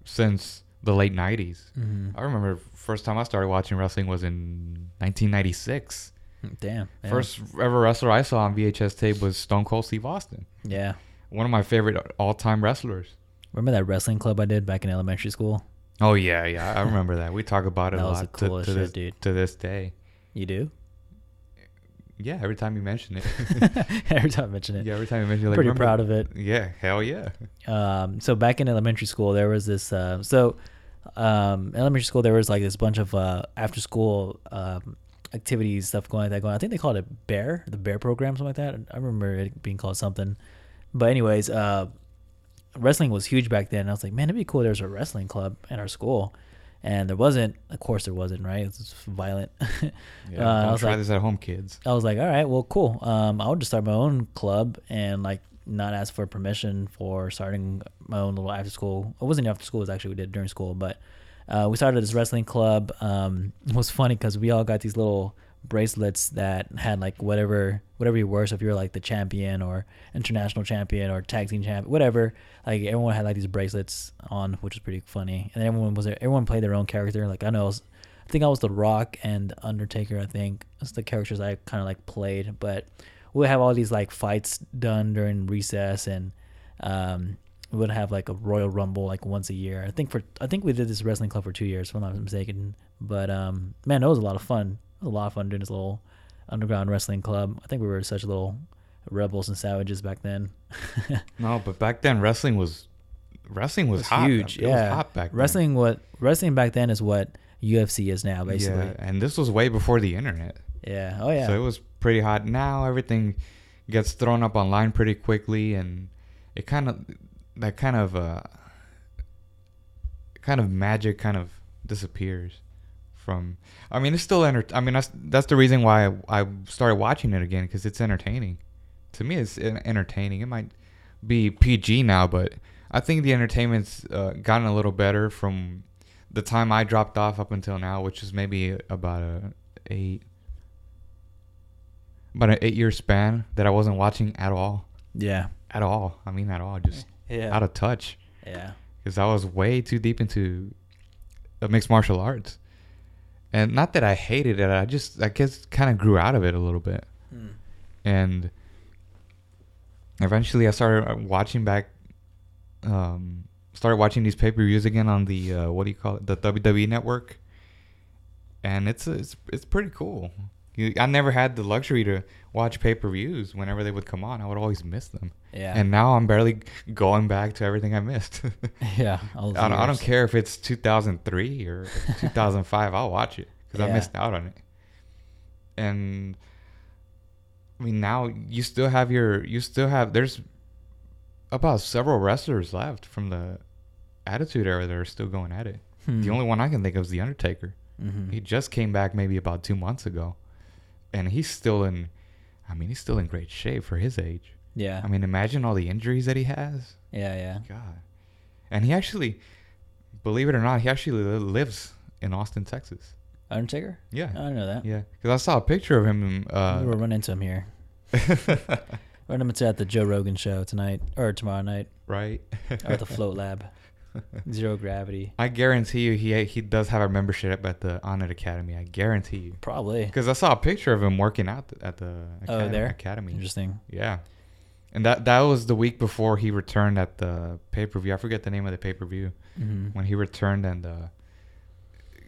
since the late 90s. Mhm. I remember first time I started watching wrestling was in 1996. Damn. yeah. First ever wrestler I saw on VHS tape was Stone Cold Steve Austin. Yeah. One of my favorite all-time wrestlers. Remember that wrestling club I did back in elementary school? Oh yeah, yeah, I remember that. We talk about it That a lot to, to shit, this dude. to this day. You do? Yeah, every time you mention it. Every time I mention it. yeah, every time you mention it, like, Pretty proud of it. Yeah, hell yeah. um, so back in elementary school there was this uh, so um, elementary school there was like this bunch of uh, after school um, activities stuff going like that going i think they called it bear the bear program something like that i remember it being called something but anyways uh, wrestling was huge back then and i was like man it'd be cool there's a wrestling club in our school and there wasn't of course there wasn't right it was violent Yeah, Uh, I don't was try like- this at home, kids. I was like, all right, well, cool. Um, I would just start my own club and like not ask for permission for starting my own little after school. It wasn't after school; it was actually we did during school. But uh, we started this wrestling club. Um, it was funny because we all got these little bracelets that had like whatever whatever you were. So if you were like the champion or international champion or tag team champion, whatever, like everyone had like these bracelets on, which was pretty funny. And everyone was everyone played their own character. Like I know. I was, I think I was The Rock and Undertaker. I think that's the characters I kind of like played. But we would have all these like fights done during recess, and um, we would have like a Royal Rumble like once a year. I think for I think we did this wrestling club for two years, if I'm not mistaken. But um, man, it was a lot of fun. A lot of fun doing this little underground wrestling club. I think we were such little rebels and savages back then. No, but back then wrestling was wrestling was, It was hot. huge. It yeah, was hot back then. wrestling. What wrestling back then is what UFC is now, basically. Yeah, and this was way before the internet. Yeah. Oh yeah. So it was pretty hot. Now everything gets thrown up online pretty quickly, and it kind of that kind of uh kind of magic kind of disappears from. I mean, it's still enter. I mean, that's that's the reason why I, I started watching it again because it's entertaining. To me, it's entertaining. It might be PG now, but I think the entertainment's uh, gotten a little better from the time I dropped off up until now, which is maybe about a eight about an eight year span that I wasn't watching at all. yeah. At all. I mean, at all. Just Yeah. out of touch. yeah. Because I was way too deep into uh, mixed martial arts. And not that I hated it, I just, I guess, kind of grew out of it a little bit. Hmm. And eventually I started uh, watching back, um, started watching these pay per views again on the, uh, what do you call it? The WWE network. And it's, it's, it's pretty cool. You, I never had the luxury to watch pay per views whenever they would come on. I would always miss them. Yeah. And now I'm barely going back to everything I missed. yeah. I, don't, I don't care if it's 2003 or 2005. I'll watch it because I missed out on it. And I mean, now you still have your, you still have, there's about several wrestlers left from the Attitude Era that are still going at it. Hmm. The only one I can think of is The Undertaker. Mhm. He just came back maybe about two months ago. And he's still in, I mean, he's still in great shape for his age. Yeah. I mean, imagine all the injuries that he has. yeah, yeah. God. And he actually, believe it or not, he actually lives in Austin, Texas. Undertaker? Yeah. I know that. Yeah. Because I saw a picture of him. Uh, we'll run into him here. Run him at the Joe Rogan show tonight or tomorrow night right? or at the Float Lab. Zero gravity. I guarantee you, he he does have a membership at the Onnit Academy. I guarantee you. Probably. Because I saw a picture of him working out at the Oh, academy, there? academy. Interesting. Yeah. And that that was the week before he returned at the pay per view. I forget the name of the pay per view hmm when he returned and uh,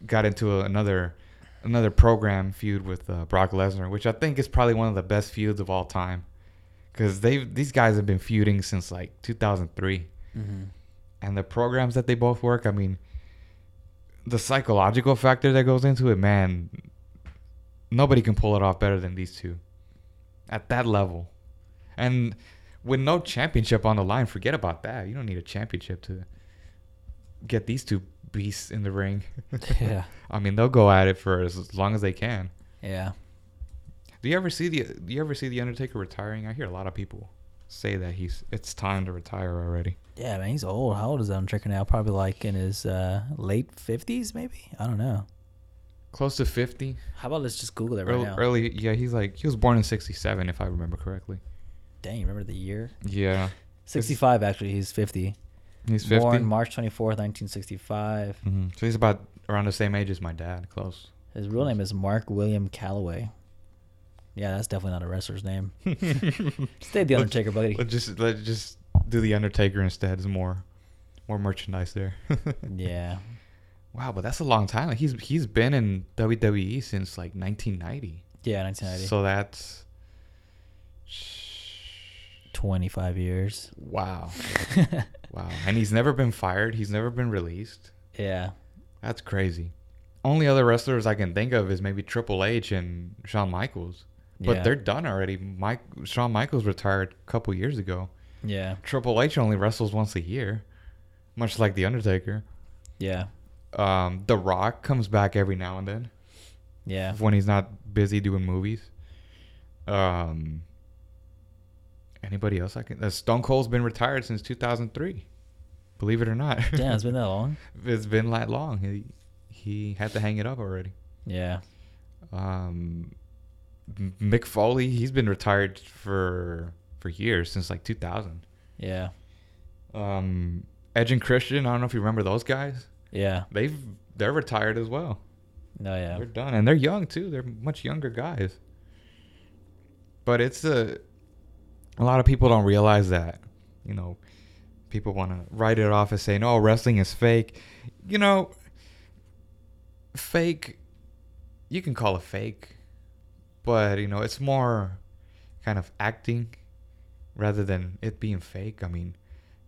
got into a, another another program feud with uh, Brock Lesnar, which I think is probably one of the best feuds of all time. Because they these guys have been feuding since like 2003, hmm and the programs that they both work. I mean, the psychological factor that goes into it, man. Nobody can pull it off better than these two, at that level, and with no championship on the line. Forget about that. You don't need a championship to get these two beasts in the ring. Yeah. I mean, they'll go at it for as long as they can. Yeah. Do you ever see the Do you ever see the Undertaker retiring? I hear a lot of people say that he's it's time to retire already. Yeah, man, he's old. How old is Undertaker now? Probably like in his uh, late fifties, maybe. I don't know. Close to fifty. How about let's just Google it right Early, now? early, yeah, he's like he was born in '67, if I remember correctly. Dang, remember the year? Yeah, Sixty-five. Actually, he's fifty. he's 50 Born March twenty-fourth, nineteen sixty-five. hmm So he's about around the same age as my dad, close. His real name is Mark William Calaway. Yeah, that's definitely not a wrestler's name. Stay the Undertaker, buddy. Let's just let's just do the Undertaker instead. There's more, more merchandise there. Yeah. wow, but that's a long time. Like he's he's been in WWE since like 1990. Yeah, 1990. So that's 25 years. wow, wow, and he's never been fired. He's never been released. yeah. That's crazy. Only other wrestlers I can think of is maybe Triple H and Shawn Michaels, but Yeah. they're done already. Mike Shawn Michaels retired a couple years ago. Yeah. Triple H only wrestles once a year, much like the Undertaker. Yeah. Um, the Rock comes back every now and then Yeah. when he's not busy doing movies. Um, anybody else I can? Uh, Stone Cold's been retired since 2003. Believe it or not. Damn, it's been that long. it's been that long. He he had to hang it up already. Yeah. Um, Mick Foley, he's been retired for for years since like 2000. Yeah. Um, Edge and Christian, I don't know if you remember those guys. Yeah. They've they're retired as well. No, yeah. They're done, and they're young too. They're much younger guys. But it's a a lot of people don't realize that. You know, people want to write it off as saying, "Oh, wrestling is fake." You know, fake. You can call it fake, but you know, it's more kind of acting rather than it being fake. I mean,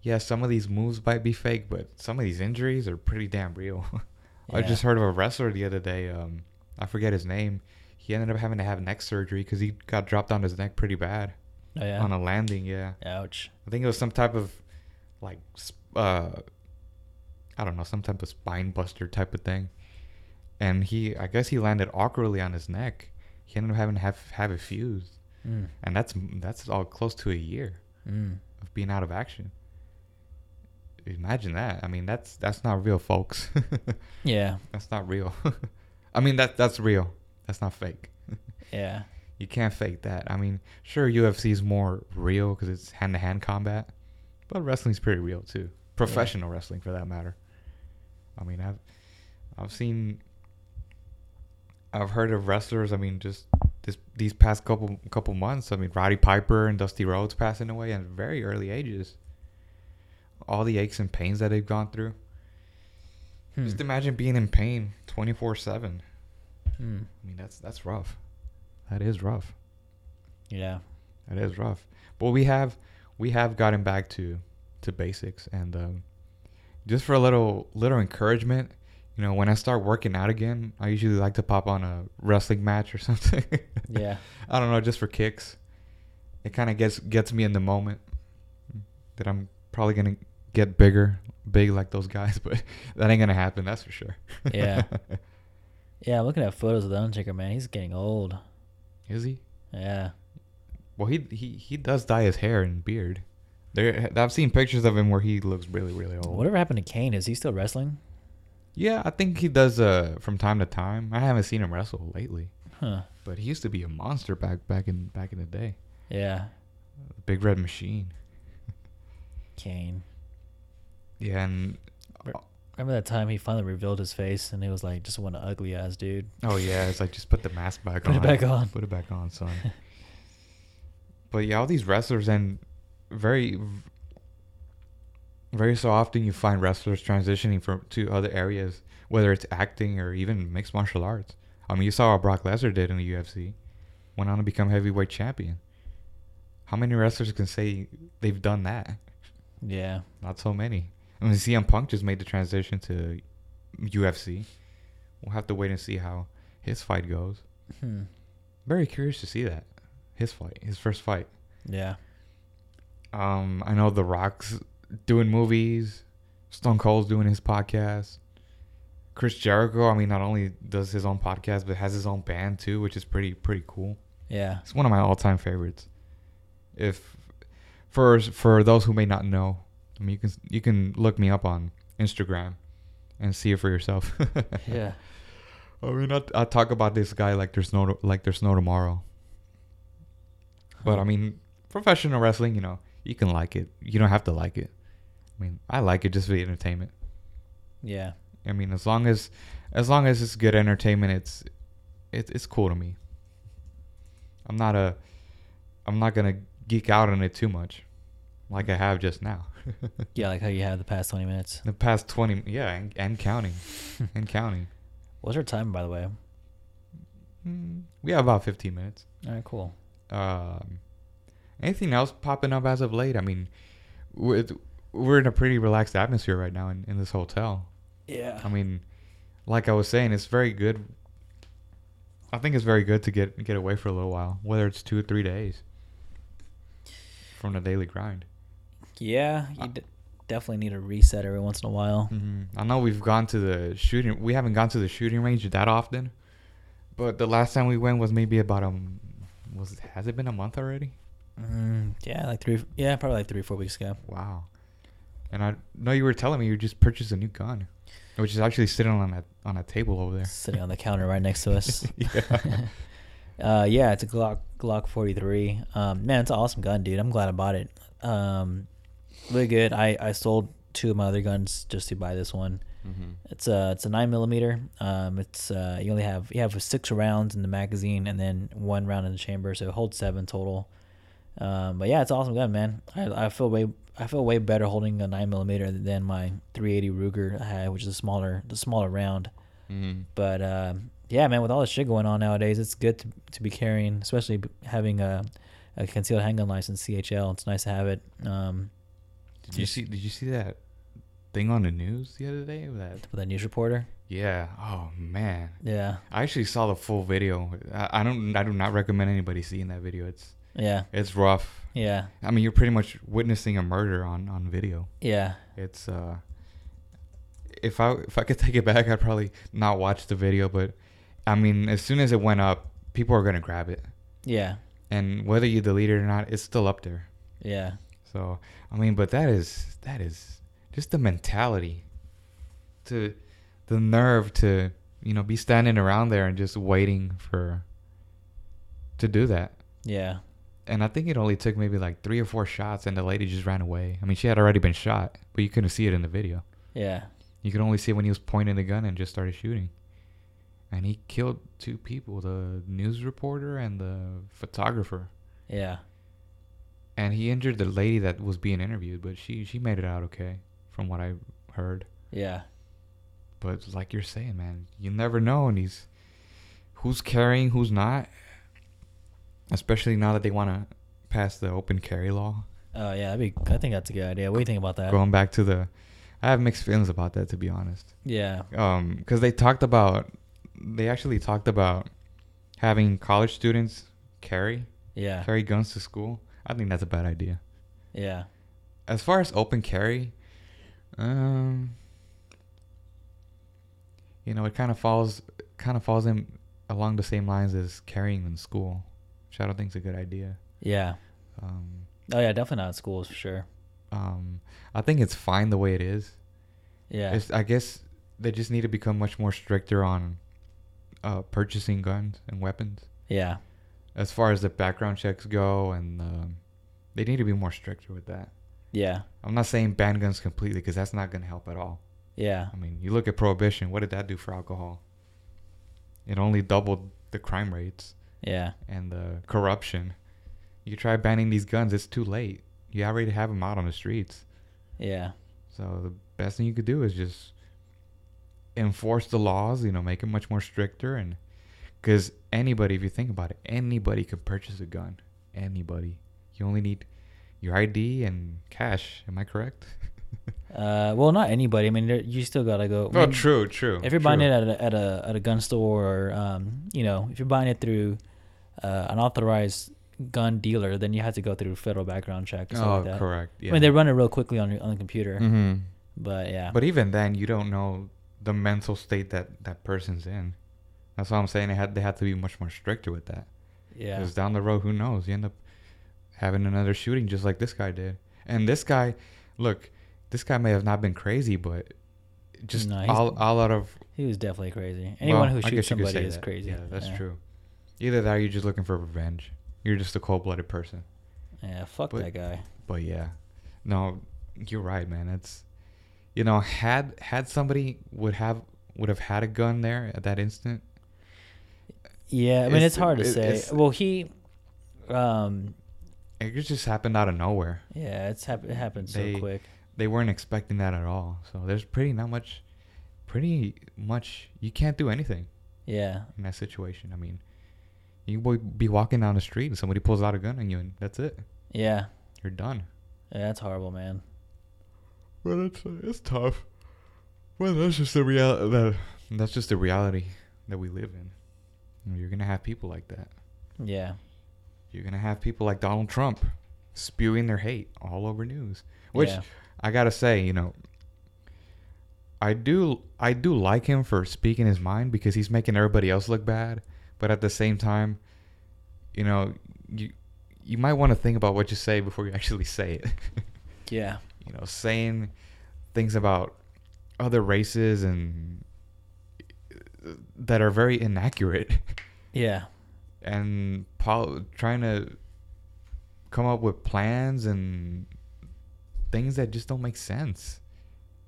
yeah, some of these moves might be fake, but some of these injuries are pretty damn real. I just heard of a wrestler the other day. Um, I forget his name. He ended up having to have neck surgery because he got dropped on his neck pretty bad Oh, yeah. on a landing. Yeah, Ouch. I think it was some type of like, uh, I don't know, some type of spine buster type of thing. And he, I guess he landed awkwardly on his neck. He ended up having to have have it fused, Mm. and that's that's all close to a year Mm. of being out of action. Imagine that. I mean, that's that's not real, folks. Yeah. That's not real. I mean that that's real. That's not fake. Yeah. You can't fake that. I mean, sure UFC is more real because it's hand to hand combat, but wrestling's pretty real too. Professional wrestling, for that matter. I mean, I've I've seen, I've heard of wrestlers. I mean, just this these past couple couple months. I mean, Roddy Piper and Dusty Rhodes passing away at very early ages. All the aches and pains that they've gone through. Hmm. Just imagine being in pain twenty four seven. Hmm. I mean, that's that's rough. That is rough. Yeah. That is rough. But we have we have gotten back to to basics and um, just for a little little encouragement, you know, when I start working out again, I usually like to pop on a wrestling match or something. Yeah. I don't know, just for kicks. It kind of gets gets me in the moment that I'm probably gonna get bigger, big like those guys, but that ain't gonna happen. That's for sure. Yeah. Yeah, I'm looking at photos of the Undertaker, man. He's getting old. is he? Yeah. Well, he he he does dye his hair and beard. There, I've seen pictures of him where he looks really really old. Whatever happened to Kane? Is he still wrestling? Yeah, I think he does uh from time to time. I haven't seen him wrestle lately, Huh. but he used to be a monster back back in back in the day. Yeah. Big Red Machine. Kane. Yeah, and Remember that time he finally revealed his face and he was like, just one ugly ass dude. oh yeah, it's like just put the mask back Put on. Put it back on. Put it back on, son. but yeah, all these wrestlers and very very so often you find wrestlers transitioning from to other areas, whether it's acting or even mixed martial arts. I mean, you saw what Brock Lesnar did in the UFC. Went on to become heavyweight champion. How many wrestlers can say they've done that? Yeah. Not so many. I mean, CM Punk just made the transition to UFC. We'll have to wait and see how his fight goes. Hmm. Very curious to see that. His fight, his first fight. Yeah. Um, I know The Rock's doing movies. Stone Cold's doing his podcast. Chris Jericho, I mean, not only does his own podcast, but has his own band too, which is pretty pretty cool. Yeah. It's one of my all time favorites. If for for those who may not know, I mean, you can you can look me up on Instagram and see it for yourself. Yeah. I mean, I, I talk about this guy like there's no like there's no tomorrow. But I mean, professional wrestling, you know, you can like it. You don't have to like it. I mean, I like it just for the entertainment. Yeah. I mean, as long as as long as it's good entertainment, it's it's it's cool to me. I'm not a I'm not gonna geek out on it too much, like I have just now. Yeah, like how you had the past 20 minutes. the past twenty, yeah, and, and counting, and counting. What's our time, by the way? Mm, we have about 15 minutes. All right, cool. Um, anything else popping up as of late? I mean, we're, we're in a pretty relaxed atmosphere right now in, in this hotel. Yeah. I mean, like I was saying, it's very good. I think it's very good to get get away for a little while, whether it's two or three days from the daily grind. Yeah, you definitely need a reset every once in a while. hmm I know we've gone to the shooting. We haven't gone to the shooting range that often, but the last time we went was maybe about a. Was has it been a month already? Mm, yeah, like three. Yeah, probably like three, four weeks ago. Wow. And I know you were telling me you just purchased a new gun, which is actually sitting on a on a table over there. Sitting on the counter right next to us. yeah. uh, yeah, it's a Glock Glock 43. Um, man, it's an awesome gun, dude. I'm glad I bought it. Um, really good. I I sold two of my other guns just to buy this one. Mm-hmm. It's a it's a nine millimeter. Um, it's uh, you only have you have six rounds in the magazine and then one round in the chamber, so it holds seven total. Um, but yeah, it's an awesome gun, man. I, I feel way I feel way better holding a nine millimeter than my 380 Ruger I had, which is a smaller the smaller round. Mm-hmm. But um, yeah, man, with all the shit going on nowadays, it's good to, to be carrying, especially having a, a concealed handgun license, CHL. It's nice to have it. Um, Did you see? Did you see that thing on the news the other day? That with a news reporter. yeah. Oh man, Yeah, I actually saw the full video. I, I don't. I do not recommend anybody seeing that video. It's yeah, it's rough. Yeah, I mean, you're pretty much witnessing a murder on on video. yeah, It's uh. If I if I could take it back, I'd probably not watch the video. But I mean, as soon as it went up, people are gonna grab it, yeah, and whether you delete it or not, it's still up there. yeah, So I mean, but that is that is just the mentality to the nerve to you know be standing around there and just waiting for to do that. yeah, And I think it only took maybe like three or four shots, and the lady just ran away. I mean, she had already been shot, but you couldn't see it in the video. yeah, You could only see when he was pointing the gun and just started shooting. And he killed two people: the news reporter and the photographer. yeah, and he injured the lady that was being interviewed, but she she made it out okay, from what I heard. yeah, But like you're saying, man, you never know, and he's who's carrying, who's not. Especially now that they want to pass the open carry law. Oh yeah, that'd be. I think that's a good idea. What do you think about that? Going back to the, I have mixed feelings about that to be honest. Yeah, Um, because they talked about, they actually talked about having college students carry yeah, carry guns to school. I think that's a bad idea. yeah, as far as open carry, um, you know, it kind of falls kind of falls in along the same lines as carrying in school, which I don't think is a good idea. Yeah. Um, Oh yeah, definitely not schools for sure. um, I think it's fine the way it is. Yeah. It's, I guess they just need to become much more stricter on uh, purchasing guns and weapons. yeah. As far as the background checks go, and um, they need to be more stricter with that. Yeah. I'm not saying ban guns completely because that's not going to help at all. Yeah. I mean, you look at prohibition. What did that do for alcohol? It only doubled the crime rates Yeah. and the corruption. You try banning these guns, it's too late. You already have them out on the streets. Yeah. So the best thing you could do is just enforce the laws. You know, make them much more stricter, and because anybody, if you think about it, anybody can purchase a gun. Anybody. You only need your ID and cash. Am I correct? Uh, well, not anybody. I mean, you still gotta go. Oh, true, true. If you're buying it at a, at a at a gun store, or um, you know, if you're buying it through uh, an authorized gun dealer, then you have to go through federal background check oh, like that. correct. Yeah. I mean, they run it real quickly on on the computer, hmm but yeah, But even then, you don't know the mental state that that person's in. That's what I'm saying they had they have to be much more stricter with that. yeah, Because down the road, who knows? You end up having another shooting just like this guy did. And this guy, look, this guy may have not been crazy, but just No, all, all out of he was definitely crazy. Anyone well, who shoots somebody is that. crazy. Yeah, that's true. Either that, or you're just looking for revenge. You're just a cold-blooded person. Yeah, fuck But- that guy. But yeah, no, you're right, man. It's you know, had had somebody would have would have had a gun there at that instant. Yeah, I mean, it's- it's, hard to it- say. well, he, um, It just happened out of nowhere. yeah, it's hap- it happened so They- quick. They weren't expecting that at all. So there's pretty not much, pretty much. You can't do anything Yeah, in that situation. I mean, you would be walking down the street and somebody pulls out a gun on you, and that's it. yeah, You're done. yeah that's horrible, man. Well, it's uh, it's tough. Well, that's just the reality. Uh, that, that's just the reality that we live in. You know, You're gonna have people like that. Yeah, You're gonna have people like Donald Trump spewing their hate all over news. Which yeah, I gotta say, you know, I do I do like him for speaking his mind because he's making everybody else look bad. But at the same time, you know, you you might want to think about what you say before you actually say it. yeah, you know, saying things about other races and uh, that are very inaccurate yeah, and pol- trying to come up with plans and things that just don't make sense.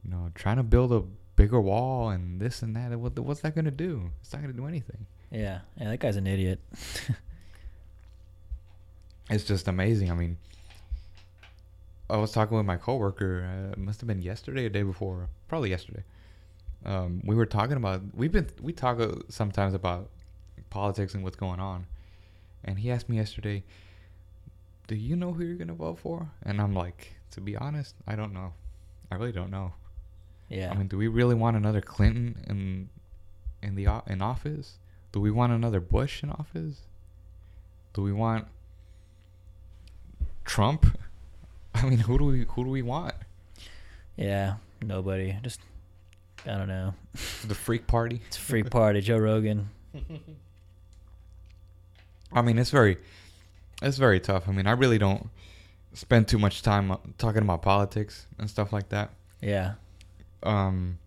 You know, trying to build a bigger wall and this and that. What, what's that going to do? It's not going to do anything. Yeah, yeah. That guy's an idiot. It's just amazing. I mean, I was talking with my coworker. Uh, it must have been yesterday or day before, probably yesterday. Um, we were talking about we've been we talk uh, sometimes about politics and what's going on, and he asked me yesterday, "Do you know who you're gonna vote for?" And I'm like, to be honest, I don't know. I really don't know. Yeah, I mean, do we really want another Clinton in in the in office? Do we want another Bush in office? Do we want Trump? I mean, who do we who do we want? yeah. Nobody. Just I don't know. The freak party? It's a freak party. Joe Rogan. I mean, it's very it's very tough. I mean, I really don't spend too much time uh, talking about politics and stuff like that. Yeah, um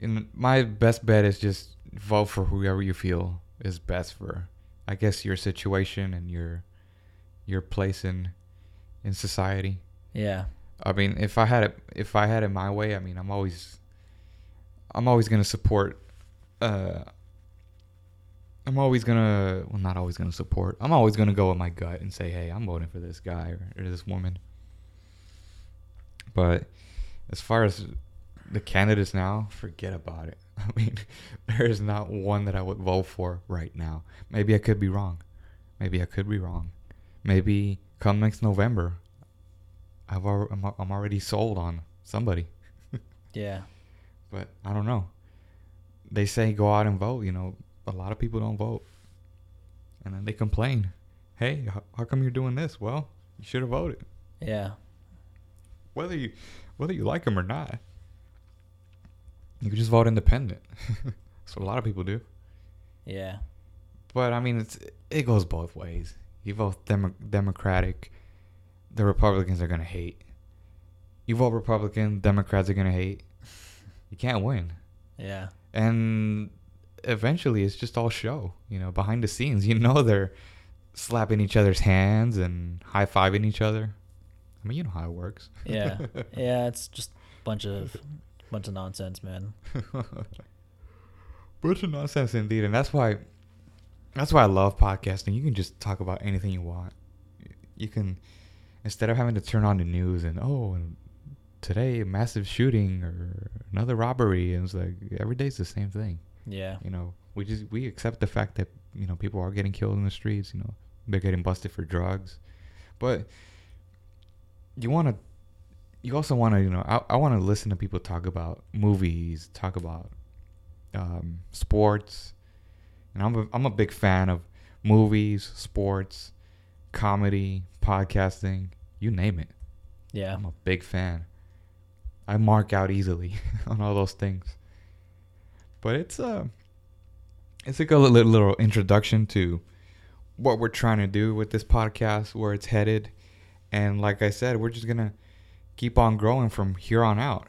And my best bet is just vote for whoever you feel is best for i guess your situation and your your place in in society. Yeah, i mean if i had it if i had it my way i mean i'm always i'm always going to support uh i'm always going to well not always going to support i'm always going to go with my gut and say hey i'm voting for this guy or, or this woman. But as far as the candidates now, forget about it. I mean, there is not one that I would vote for right now. Maybe I could be wrong. Maybe I could be wrong. Maybe come next November, I've al- I'm, I'm already sold on somebody. yeah, But I don't know. They say go out and vote. You know, a lot of people don't vote, and then they complain. Hey, how, how come you're doing this? Well, you should have voted. yeah, whether you whether you like them or not. You could just vote independent. That's what a lot of people do. yeah, But I mean, it's it goes both ways. You vote Demo- Democratic, the Republicans are gonna hate. You vote Republican, Democrats are gonna hate. You can't win. Yeah. And eventually, it's just all show. You know, behind the scenes, you know they're slapping each other's hands and high fiving each other. I mean, you know how it works. Yeah. yeah. It's just a bunch of bunch of nonsense, man. Bunch of nonsense indeed, and that's why that's why I love podcasting. You can just talk about anything you want. You can instead of having to turn on the news and oh, and today a massive shooting or another robbery, and it's like every day's the same thing. Yeah. You know, we just we accept the fact that you know people are getting killed in the streets. You know, they're getting busted for drugs, but you want to. You also want to, you know, I, I want to listen to people talk about movies, talk about um, sports, and I'm a, I'm a big fan of movies, sports, comedy, podcasting, you name it. Yeah. I'm a big fan. I mark out easily on all those things. But it's a it's like a little, little introduction to what we're trying to do with this podcast, where it's headed, and like I said, we're just gonna keep on growing from here on out.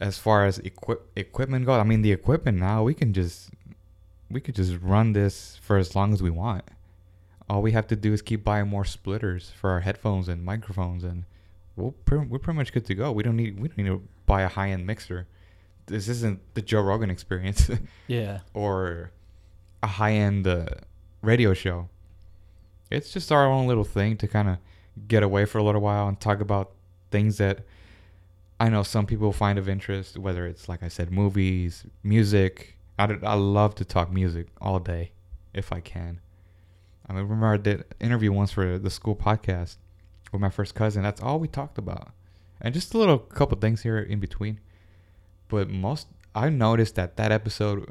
As far as equip equipment goes, I mean the equipment now we can just we could just run this for as long as we want. All we have to do is keep buying more splitters for our headphones and microphones, and we'll pre- we're pretty much good to go. We don't need we don't need to buy a high end mixer. This isn't the Joe Rogan experience Yeah. or a high end uh, radio show. It's just our own little thing to kind of get away for a little while and talk about things that I know some people find of interest, whether it's like I said, movies, music. I, I love to talk music all day if I can. I remember I did interview once for the school podcast with my first cousin. That's all we talked about, and just a little couple things here in between. But most, I noticed that that episode,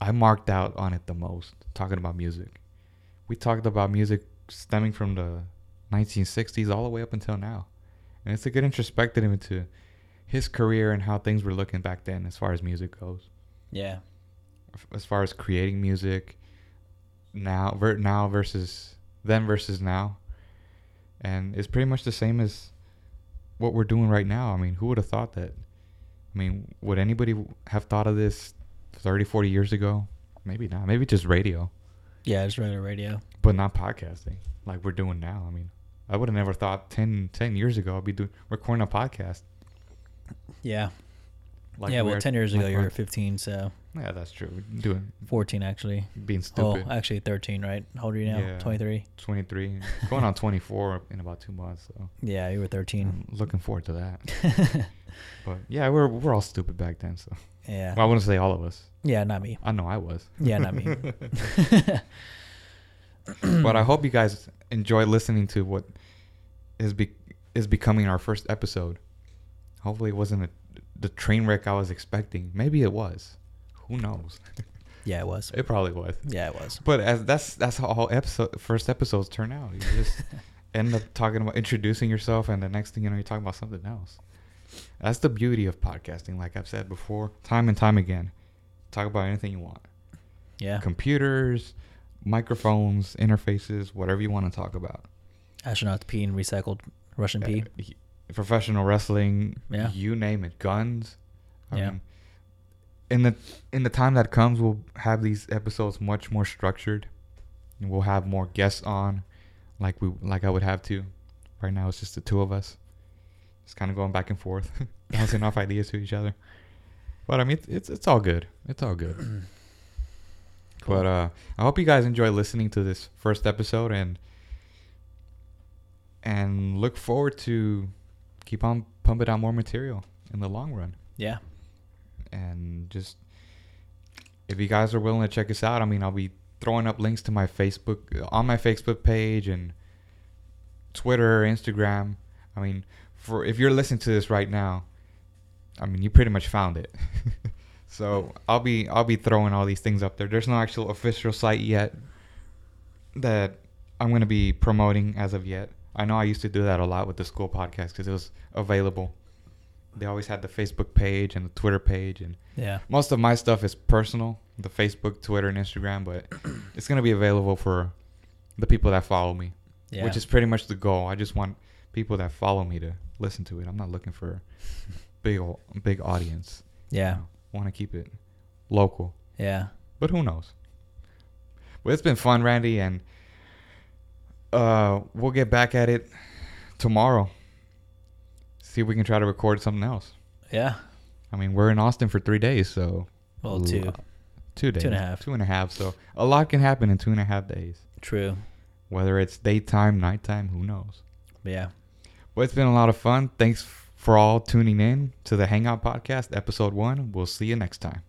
I marked out on it the most, talking about music. We talked about music stemming from the 1960s all the way up until now, and it's a good introspective into his career and how things were looking back then as far as music goes. Yeah. as far as creating music now ver- now versus then versus now. And it's pretty much the same as what we're doing right now. I mean who would have thought that? I mean would anybody have thought of this 30 40 years ago? Maybe not. Maybe just radio. Yeah. Just regular radio. but not podcasting like we're doing now i mean i would have never thought 10, 10 years ago i'd be doing recording a podcast Yeah. like yeah. Well, 10 years ago, like you were we're- 15, so yeah that's true doing 14 actually. being stupid. Oh, actually 13, right? How old are you now? Yeah. 23. 23 going on 24 in about two months so Yeah, you were 13. I'm looking forward to that but yeah we're we're all stupid back then so yeah. well, i wouldn't say all of us yeah, not me. i know i was Yeah, not me. but i hope you guys enjoy listening to what is be is becoming our first episode hopefully it wasn't a, the train wreck i was expecting maybe it was who knows Yeah, it was. it probably was Yeah, it was. But as that's that's how all episode first episodes turn out. You just end up talking about introducing yourself, and the next thing you know, you're talking about something else. That's the beauty of podcasting. Like I've said before, time and time again, talk about anything you want. Yeah. Computers, microphones, interfaces, whatever you want to talk about. Astronauts and recycled Russian pee. Uh, professional wrestling, Yeah. you name it, guns. I Yeah. mean, in the in the time that comes, we'll have these episodes much more structured, and we'll have more guests on, like we like I would have to. Right now, it's just the two of us, just kind of going back and forth, bouncing off ideas to each other. But I mean, it's it's, it's all good. It's all good. But uh, I hope you guys enjoy listening to this first episode and and look forward to keep on pumping out more material in the long run. Yeah. And just if you guys are willing to check us out, I mean, I'll be throwing up links to my Facebook on my Facebook page and Twitter, Instagram. I mean, for if you're listening to this right now, I mean, you pretty much found it. so I'll be I'll be throwing all these things up there. There's no actual official site yet that I'm gonna be promoting as of yet. I know I used to do that a lot with the school podcast because it was available. They always had the Facebook page and the Twitter page, and Yeah. most of my stuff is personal, the Facebook, Twitter, and Instagram. But it's gonna be available for the people that follow me, Yeah. which is pretty much the goal. I just want people that follow me to listen to it. I'm not looking for big ol- big audience. yeah. Want to keep it local, Yeah. but who knows? But it's been fun, Randy, and uh, we'll get back at it tomorrow. See if we can try to record something else. Yeah. I mean, we're in Austin for three days, so Well, two. Lo- two days, and a half. two and a half. So a lot can happen in two and a half days. True. Whether it's daytime, nighttime, who knows? Yeah. But it's been a lot of fun. Thanks for all tuning in to the Hangout Podcast, episode one. We'll see you next time.